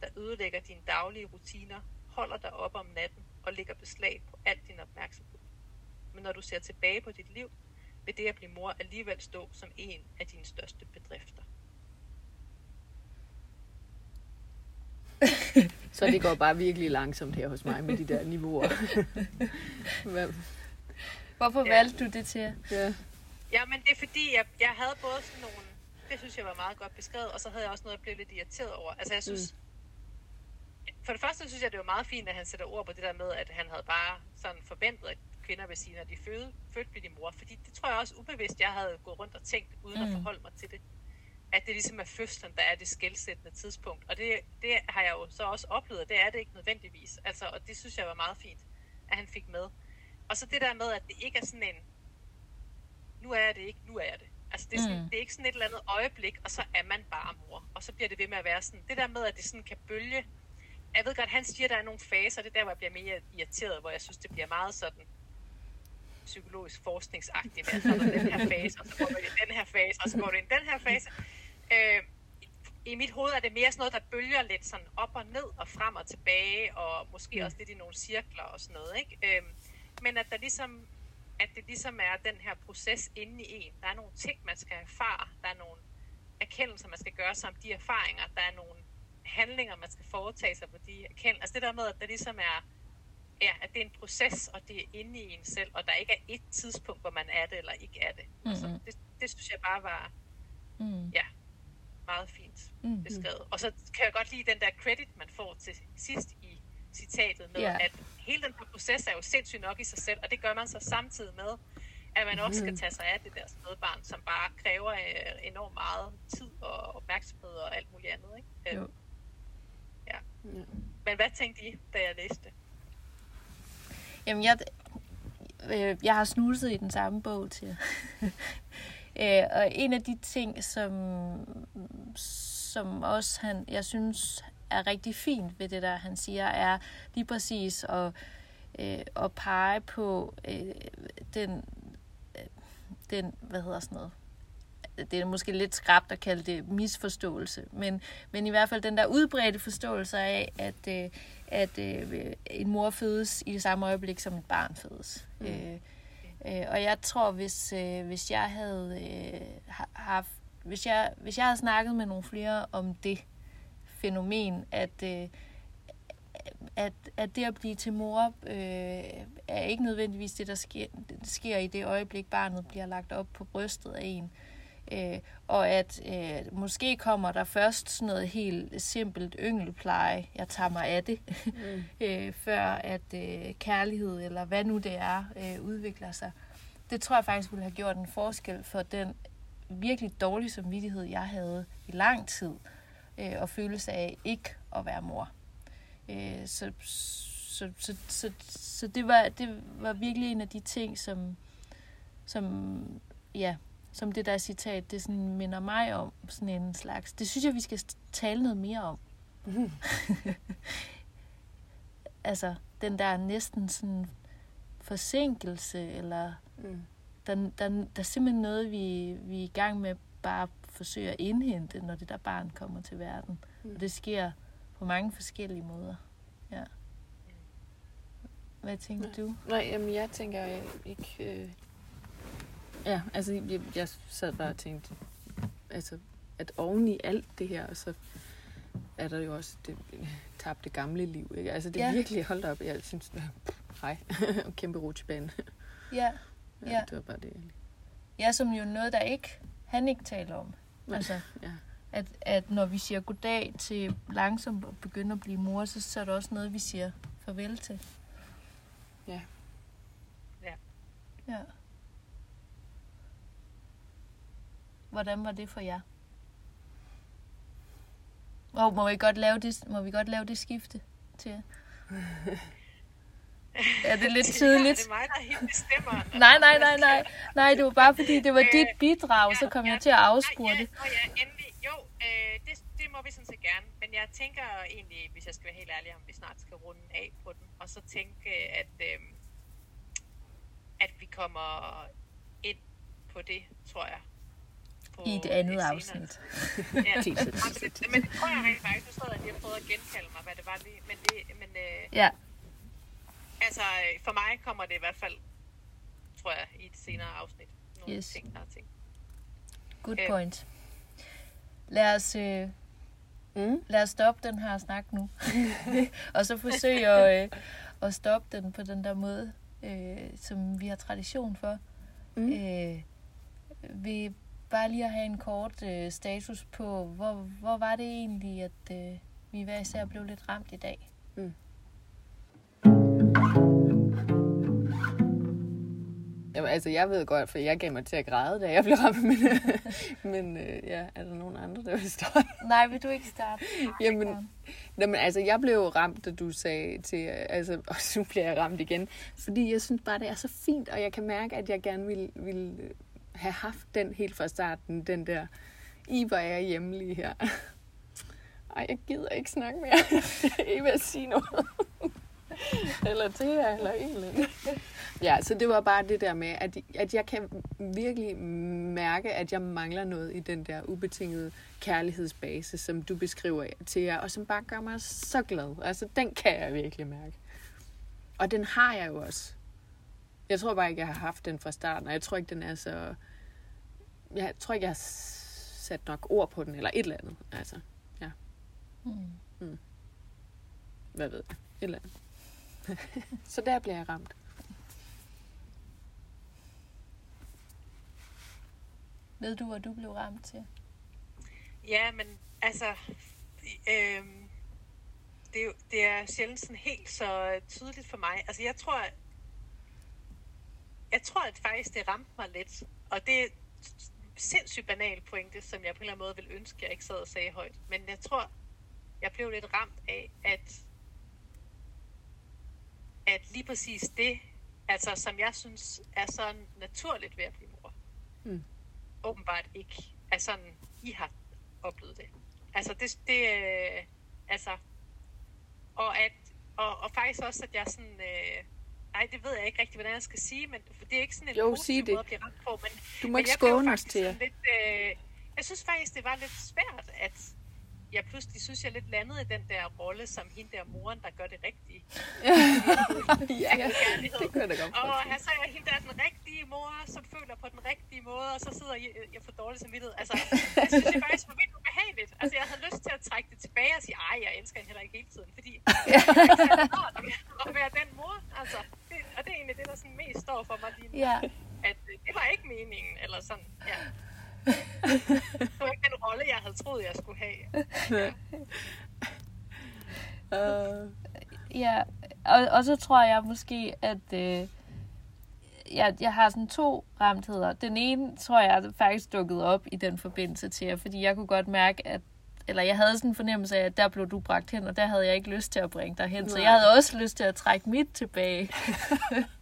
Speaker 2: der ødelægger dine daglige rutiner, holder dig op om natten og lægger beslag på al din opmærksomhed. Men når du ser tilbage på dit liv, vil det at blive mor alligevel stå som en af dine største bedrifter.
Speaker 1: Så det går bare virkelig langsomt her hos mig med de der niveauer. Hvad?
Speaker 3: Hvorfor
Speaker 2: Ja.
Speaker 3: valgte du det til?
Speaker 1: Ja.
Speaker 2: Ja, men det er fordi, jeg, jeg havde både sådan nogle, det synes jeg var meget godt beskrevet, og så havde jeg også noget, jeg blev lidt irriteret over. Altså jeg synes, mm. for det første synes jeg, det var meget fint, at han sætter ord på det der med, at han havde bare sådan forventet, at kvinder vil sige, når de føde, født bliver de mor. Fordi det tror jeg også ubevidst, jeg havde gået rundt og tænkt, uden mm. at forholde mig til det. At det ligesom er fødslen, der er det skældsættende tidspunkt. Og det, det har jeg jo så også oplevet, det er det ikke nødvendigvis. Altså, og det synes jeg var meget fint, at han fik med. Og så det der med, at det ikke er sådan en, nu er jeg det ikke, nu er jeg det. Altså, det er, sådan, mm. det er ikke sådan et eller andet øjeblik, og så er man bare mor. Og så bliver det ved med at være sådan. Det der med, at det sådan kan bølge. Jeg ved godt, han siger, at der er nogle faser. Det er der, hvor jeg bliver mere irriteret, hvor jeg synes, det bliver meget sådan psykologisk forskningsagtigt. Med, at den her fase, og så går du i den her fase, og så går du i den her fase. Øh, i mit hoved er det mere sådan noget, der bølger lidt sådan op og ned og frem og tilbage, og måske mm. også lidt i nogle cirkler og sådan noget. Ikke? Øh, men at der ligesom at det ligesom er den her proces inde i en. Der er nogle ting, man skal erfare. Der er nogle erkendelser, man skal gøre sig om de erfaringer. Der er nogle handlinger, man skal foretage sig på de erkendelser. Altså det der med, at der ligesom er, ja, at det er en proces, og det er inde i en selv, og der ikke er et tidspunkt, hvor man er det eller ikke er det. Mm-hmm. Altså, det, det synes jeg bare var, mm. ja, meget fint mm-hmm. beskrevet. Og så kan jeg godt lide den der credit, man får til sidst i citatet med, yeah. at hele den her proces er jo sindssygt nok i sig selv, og det gør man så samtidig med, at man også skal mhm. tage sig af det der spædbarn, som bare kræver øh, enormt meget tid og opmærksomhed og alt muligt andet. Ikke? Jo. Ja. ja. Men hvad tænkte I, da jeg læste
Speaker 3: Jamen, jeg, øh, jeg har snuset i den samme bog til øh, Og en af de ting, som, som også han, jeg synes, er rigtig fint ved det der, han siger, er lige præcis at, øh, at pege på øh, den, øh, den, hvad hedder sådan noget, det er måske lidt skrabt at kalde det misforståelse, men, men i hvert fald den der udbredte forståelse af, at, øh, at øh, en mor fødes i det samme øjeblik, som et barn fødes. Mm. Øh, øh, og jeg tror, hvis, øh, hvis jeg havde øh, haft, hvis jeg, hvis jeg havde snakket med nogle flere om det, fænomen, at, øh, at, at det at blive til mor øh, er ikke nødvendigvis det, der sker, det sker i det øjeblik, barnet bliver lagt op på brystet af en. Øh, og at øh, måske kommer der først sådan noget helt simpelt yngelpleje, jeg tager mig af det, mm. øh, før at øh, kærlighed eller hvad nu det er, øh, udvikler sig. Det tror jeg faktisk ville have gjort en forskel for den virkelig dårlige samvittighed, jeg havde i lang tid. Øh, øh, og følelse af ikke at være mor. Øh, så, så, så, så, så det, var, det var virkelig en af de ting, som, som, ja, som det der citat, det sådan minder mig om sådan en slags. Det synes jeg, vi skal tale noget mere om. Mm. altså, den der næsten sådan forsinkelse, eller mm. der, der, der er simpelthen noget, vi, vi er i gang med bare forsøge at indhente, når det der barn kommer til verden. Mm. Og det sker på mange forskellige måder. Ja. Hvad tænker
Speaker 1: Nej.
Speaker 3: du?
Speaker 1: Nej, jamen jeg tænker ikke... Øh... Ja, altså jeg, jeg sad bare og tænkte, altså, at oven i alt det her, så er der jo også det tabte gamle liv. Ikke? Altså det er ja. virkelig holdt op. Jeg synes, hej, kæmpe rutsjebane.
Speaker 3: Ja.
Speaker 1: ja. ja. Det var bare det.
Speaker 3: Ja, som jo noget, der ikke, han ikke taler om. Altså, ja. at, at når vi siger goddag til langsomt at begynde at blive mor, så, så er det også noget, vi siger farvel til.
Speaker 1: Ja.
Speaker 2: Ja.
Speaker 3: Ja. Hvordan var det for jer? Og må vi godt lave det, må vi godt lave det skifte til jer? Ja, det er lidt tidligt.
Speaker 2: det er mig, der helt bestemmer.
Speaker 3: nej, nej, nej, nej. Nej, det var bare fordi, det var øh, dit bidrag, så kom jeg til at afspore det.
Speaker 2: Ja, ja, endelig. Jo, øh, det, det må vi sådan set gerne. Men jeg tænker egentlig, hvis jeg skal være helt ærlig, om vi snart skal runde af på den. Og så tænke, at, øh, at vi kommer ind på det, tror jeg.
Speaker 3: På I et andet afsnit.
Speaker 2: ja, men det tror jeg rent faktisk. Nu stod jeg prøvede at genkalde mig, hvad det var lige. Men, det, men øh,
Speaker 3: ja
Speaker 2: altså, øh, for mig kommer det i hvert fald, tror jeg, i et senere afsnit. Nogle
Speaker 3: yes.
Speaker 2: ting, der er ting.
Speaker 3: Good øh. point. Lad os, øh, mm. lad os stoppe den her snak nu. og så forsøge at, øh, at stoppe den på den der måde, øh, som vi har tradition for. Mm. Øh, vi bare lige at have en kort øh, status på, hvor, hvor var det egentlig, at øh, vi hver især blev lidt ramt i dag
Speaker 1: Mm. Jamen, altså, jeg ved godt, for jeg gav mig til at græde, da jeg blev ramt, men, men øh, ja, er der nogen andre, der vil starte?
Speaker 3: Nej, vil du ikke starte?
Speaker 1: Jamen, jamen, altså, jeg blev ramt, da du sagde til, altså, og så bliver jeg ramt igen, fordi jeg synes bare, det er så fint, og jeg kan mærke, at jeg gerne vil, vil have haft den helt fra starten, den der, I hvor er jeg hjemme lige her. Ej, jeg gider ikke snakke mere. jeg vil sige noget. eller til jer, eller egentlig. Ja, så det var bare det der med, at, at jeg kan virkelig mærke, at jeg mangler noget i den der ubetingede kærlighedsbase, som du beskriver til jer, og som bare gør mig så glad. Altså, den kan jeg virkelig mærke. Og den har jeg jo også. Jeg tror bare ikke, jeg har haft den fra starten, og jeg tror ikke, den er så... Jeg tror ikke, jeg har sat nok ord på den, eller et eller andet. Altså, ja. Mm. Mm. Hvad ved jeg? Et eller andet. så der bliver jeg ramt.
Speaker 3: Ved du, hvad du blev ramt til?
Speaker 2: Ja, men altså, øh, det, er jo, det er sjældent sådan helt så tydeligt for mig. Altså, jeg tror, jeg tror at faktisk, det ramte mig lidt. Og det er sindssygt banal pointe, som jeg på en eller anden måde ville ønske, jeg ikke sad og sagde højt. Men jeg tror, jeg blev lidt ramt af, at, at lige præcis det, altså som jeg synes er så naturligt ved at blive mor, mm. åbenbart ikke er sådan, I har oplevet det. Altså det, det øh, altså, og at, og, og faktisk også, at jeg sådan, øh, nej, det ved jeg ikke rigtig, hvordan jeg skal sige, men det er ikke sådan en
Speaker 1: jo,
Speaker 2: positiv
Speaker 1: det.
Speaker 2: måde at blive ramt på, men,
Speaker 1: du må
Speaker 2: men
Speaker 1: ikke skåne os til jer.
Speaker 2: lidt, øh, jeg synes faktisk, det var lidt svært, at jeg pludselig synes, jeg lidt landede i den der rolle som hende der moren, der gør det rigtige.
Speaker 1: ja, ja, det kunne jeg da godt
Speaker 2: Og her så er hende der den rigtige mor, som føler på den rigtige måde, og så sidder jeg, jeg får dårlig samvittighed. Altså, jeg synes det faktisk var vildt ubehageligt. Altså, jeg havde lyst til at trække det tilbage og sige, ej, jeg elsker hende heller ikke hele tiden, fordi jeg er ikke at være den mor. Altså, det, og det er egentlig det, der sådan mest står for mig lige nu.
Speaker 3: Ja.
Speaker 2: At øh, det var ikke meningen, eller sådan, ja. Det var ikke den rolle, jeg havde troet, jeg skulle have.
Speaker 1: Uh,
Speaker 3: Ja, og, og så tror jeg måske, at øh, jeg, jeg har sådan to ramtheder. Den ene tror jeg faktisk dukket op i den forbindelse til jer, fordi jeg kunne godt mærke, at eller jeg havde sådan en fornemmelse af, at der blev du bragt hen, og der havde jeg ikke lyst til at bringe dig hen. Så
Speaker 1: Nej.
Speaker 3: jeg havde også lyst til at trække mit tilbage.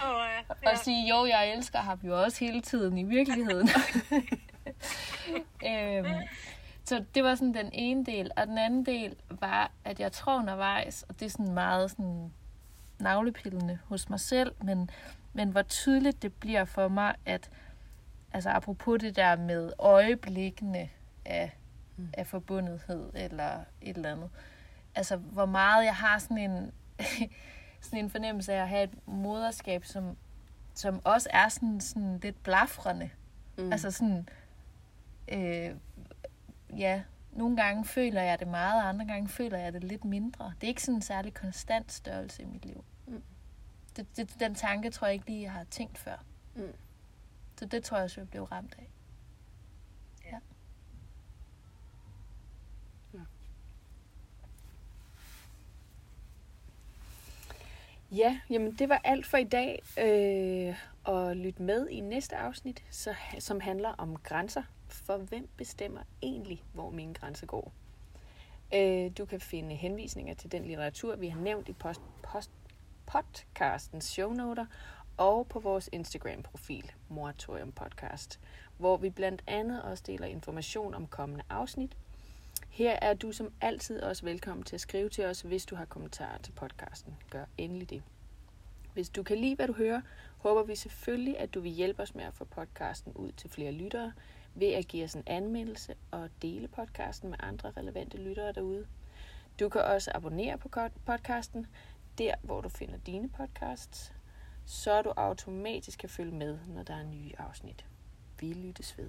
Speaker 2: Og, øh,
Speaker 3: Og sige, jo, jeg elsker ham jo også hele tiden i virkeligheden. øhm, så det var sådan den ene del. Og den anden del var, at jeg tror undervejs, og det er sådan meget sådan navlepillende hos mig selv, men, men hvor tydeligt det bliver for mig, at altså apropos det der med øjeblikkene af, mm. af forbundethed eller et eller andet. Altså hvor meget jeg har sådan en, sådan en fornemmelse af at have et moderskab, som, som også er sådan, sådan lidt blafrende. Mm. Altså sådan, øh, ja, nogle gange føler jeg det meget, og andre gange føler jeg det lidt mindre. Det er ikke sådan en særlig konstant størrelse i mit liv.
Speaker 1: Mm.
Speaker 3: Det, det, den tanke tror jeg ikke lige, jeg har tænkt før.
Speaker 1: Mm.
Speaker 3: Så det tror jeg også, jeg blev ramt af.
Speaker 1: Ja, jamen det var alt for i dag. Øh, og lyt med i næste afsnit, så, som handler om grænser. For hvem bestemmer egentlig, hvor mine grænser går? Øh, du kan finde henvisninger til den litteratur, vi har nævnt i post, post, podcastens shownoter og på vores Instagram-profil, Moratorium Podcast, hvor vi blandt andet også deler information om kommende afsnit. Her er du som altid også velkommen til at skrive til os, hvis du har kommentarer til podcasten. Gør endelig det. Hvis du kan lide, hvad du hører, håber vi selvfølgelig, at du vil hjælpe os med at få podcasten ud til flere lyttere, ved at give os en anmeldelse og dele podcasten med andre relevante lyttere derude. Du kan også abonnere på podcasten, der hvor du finder dine podcasts, så du automatisk kan følge med, når der er nye afsnit. Vi lyttes ved.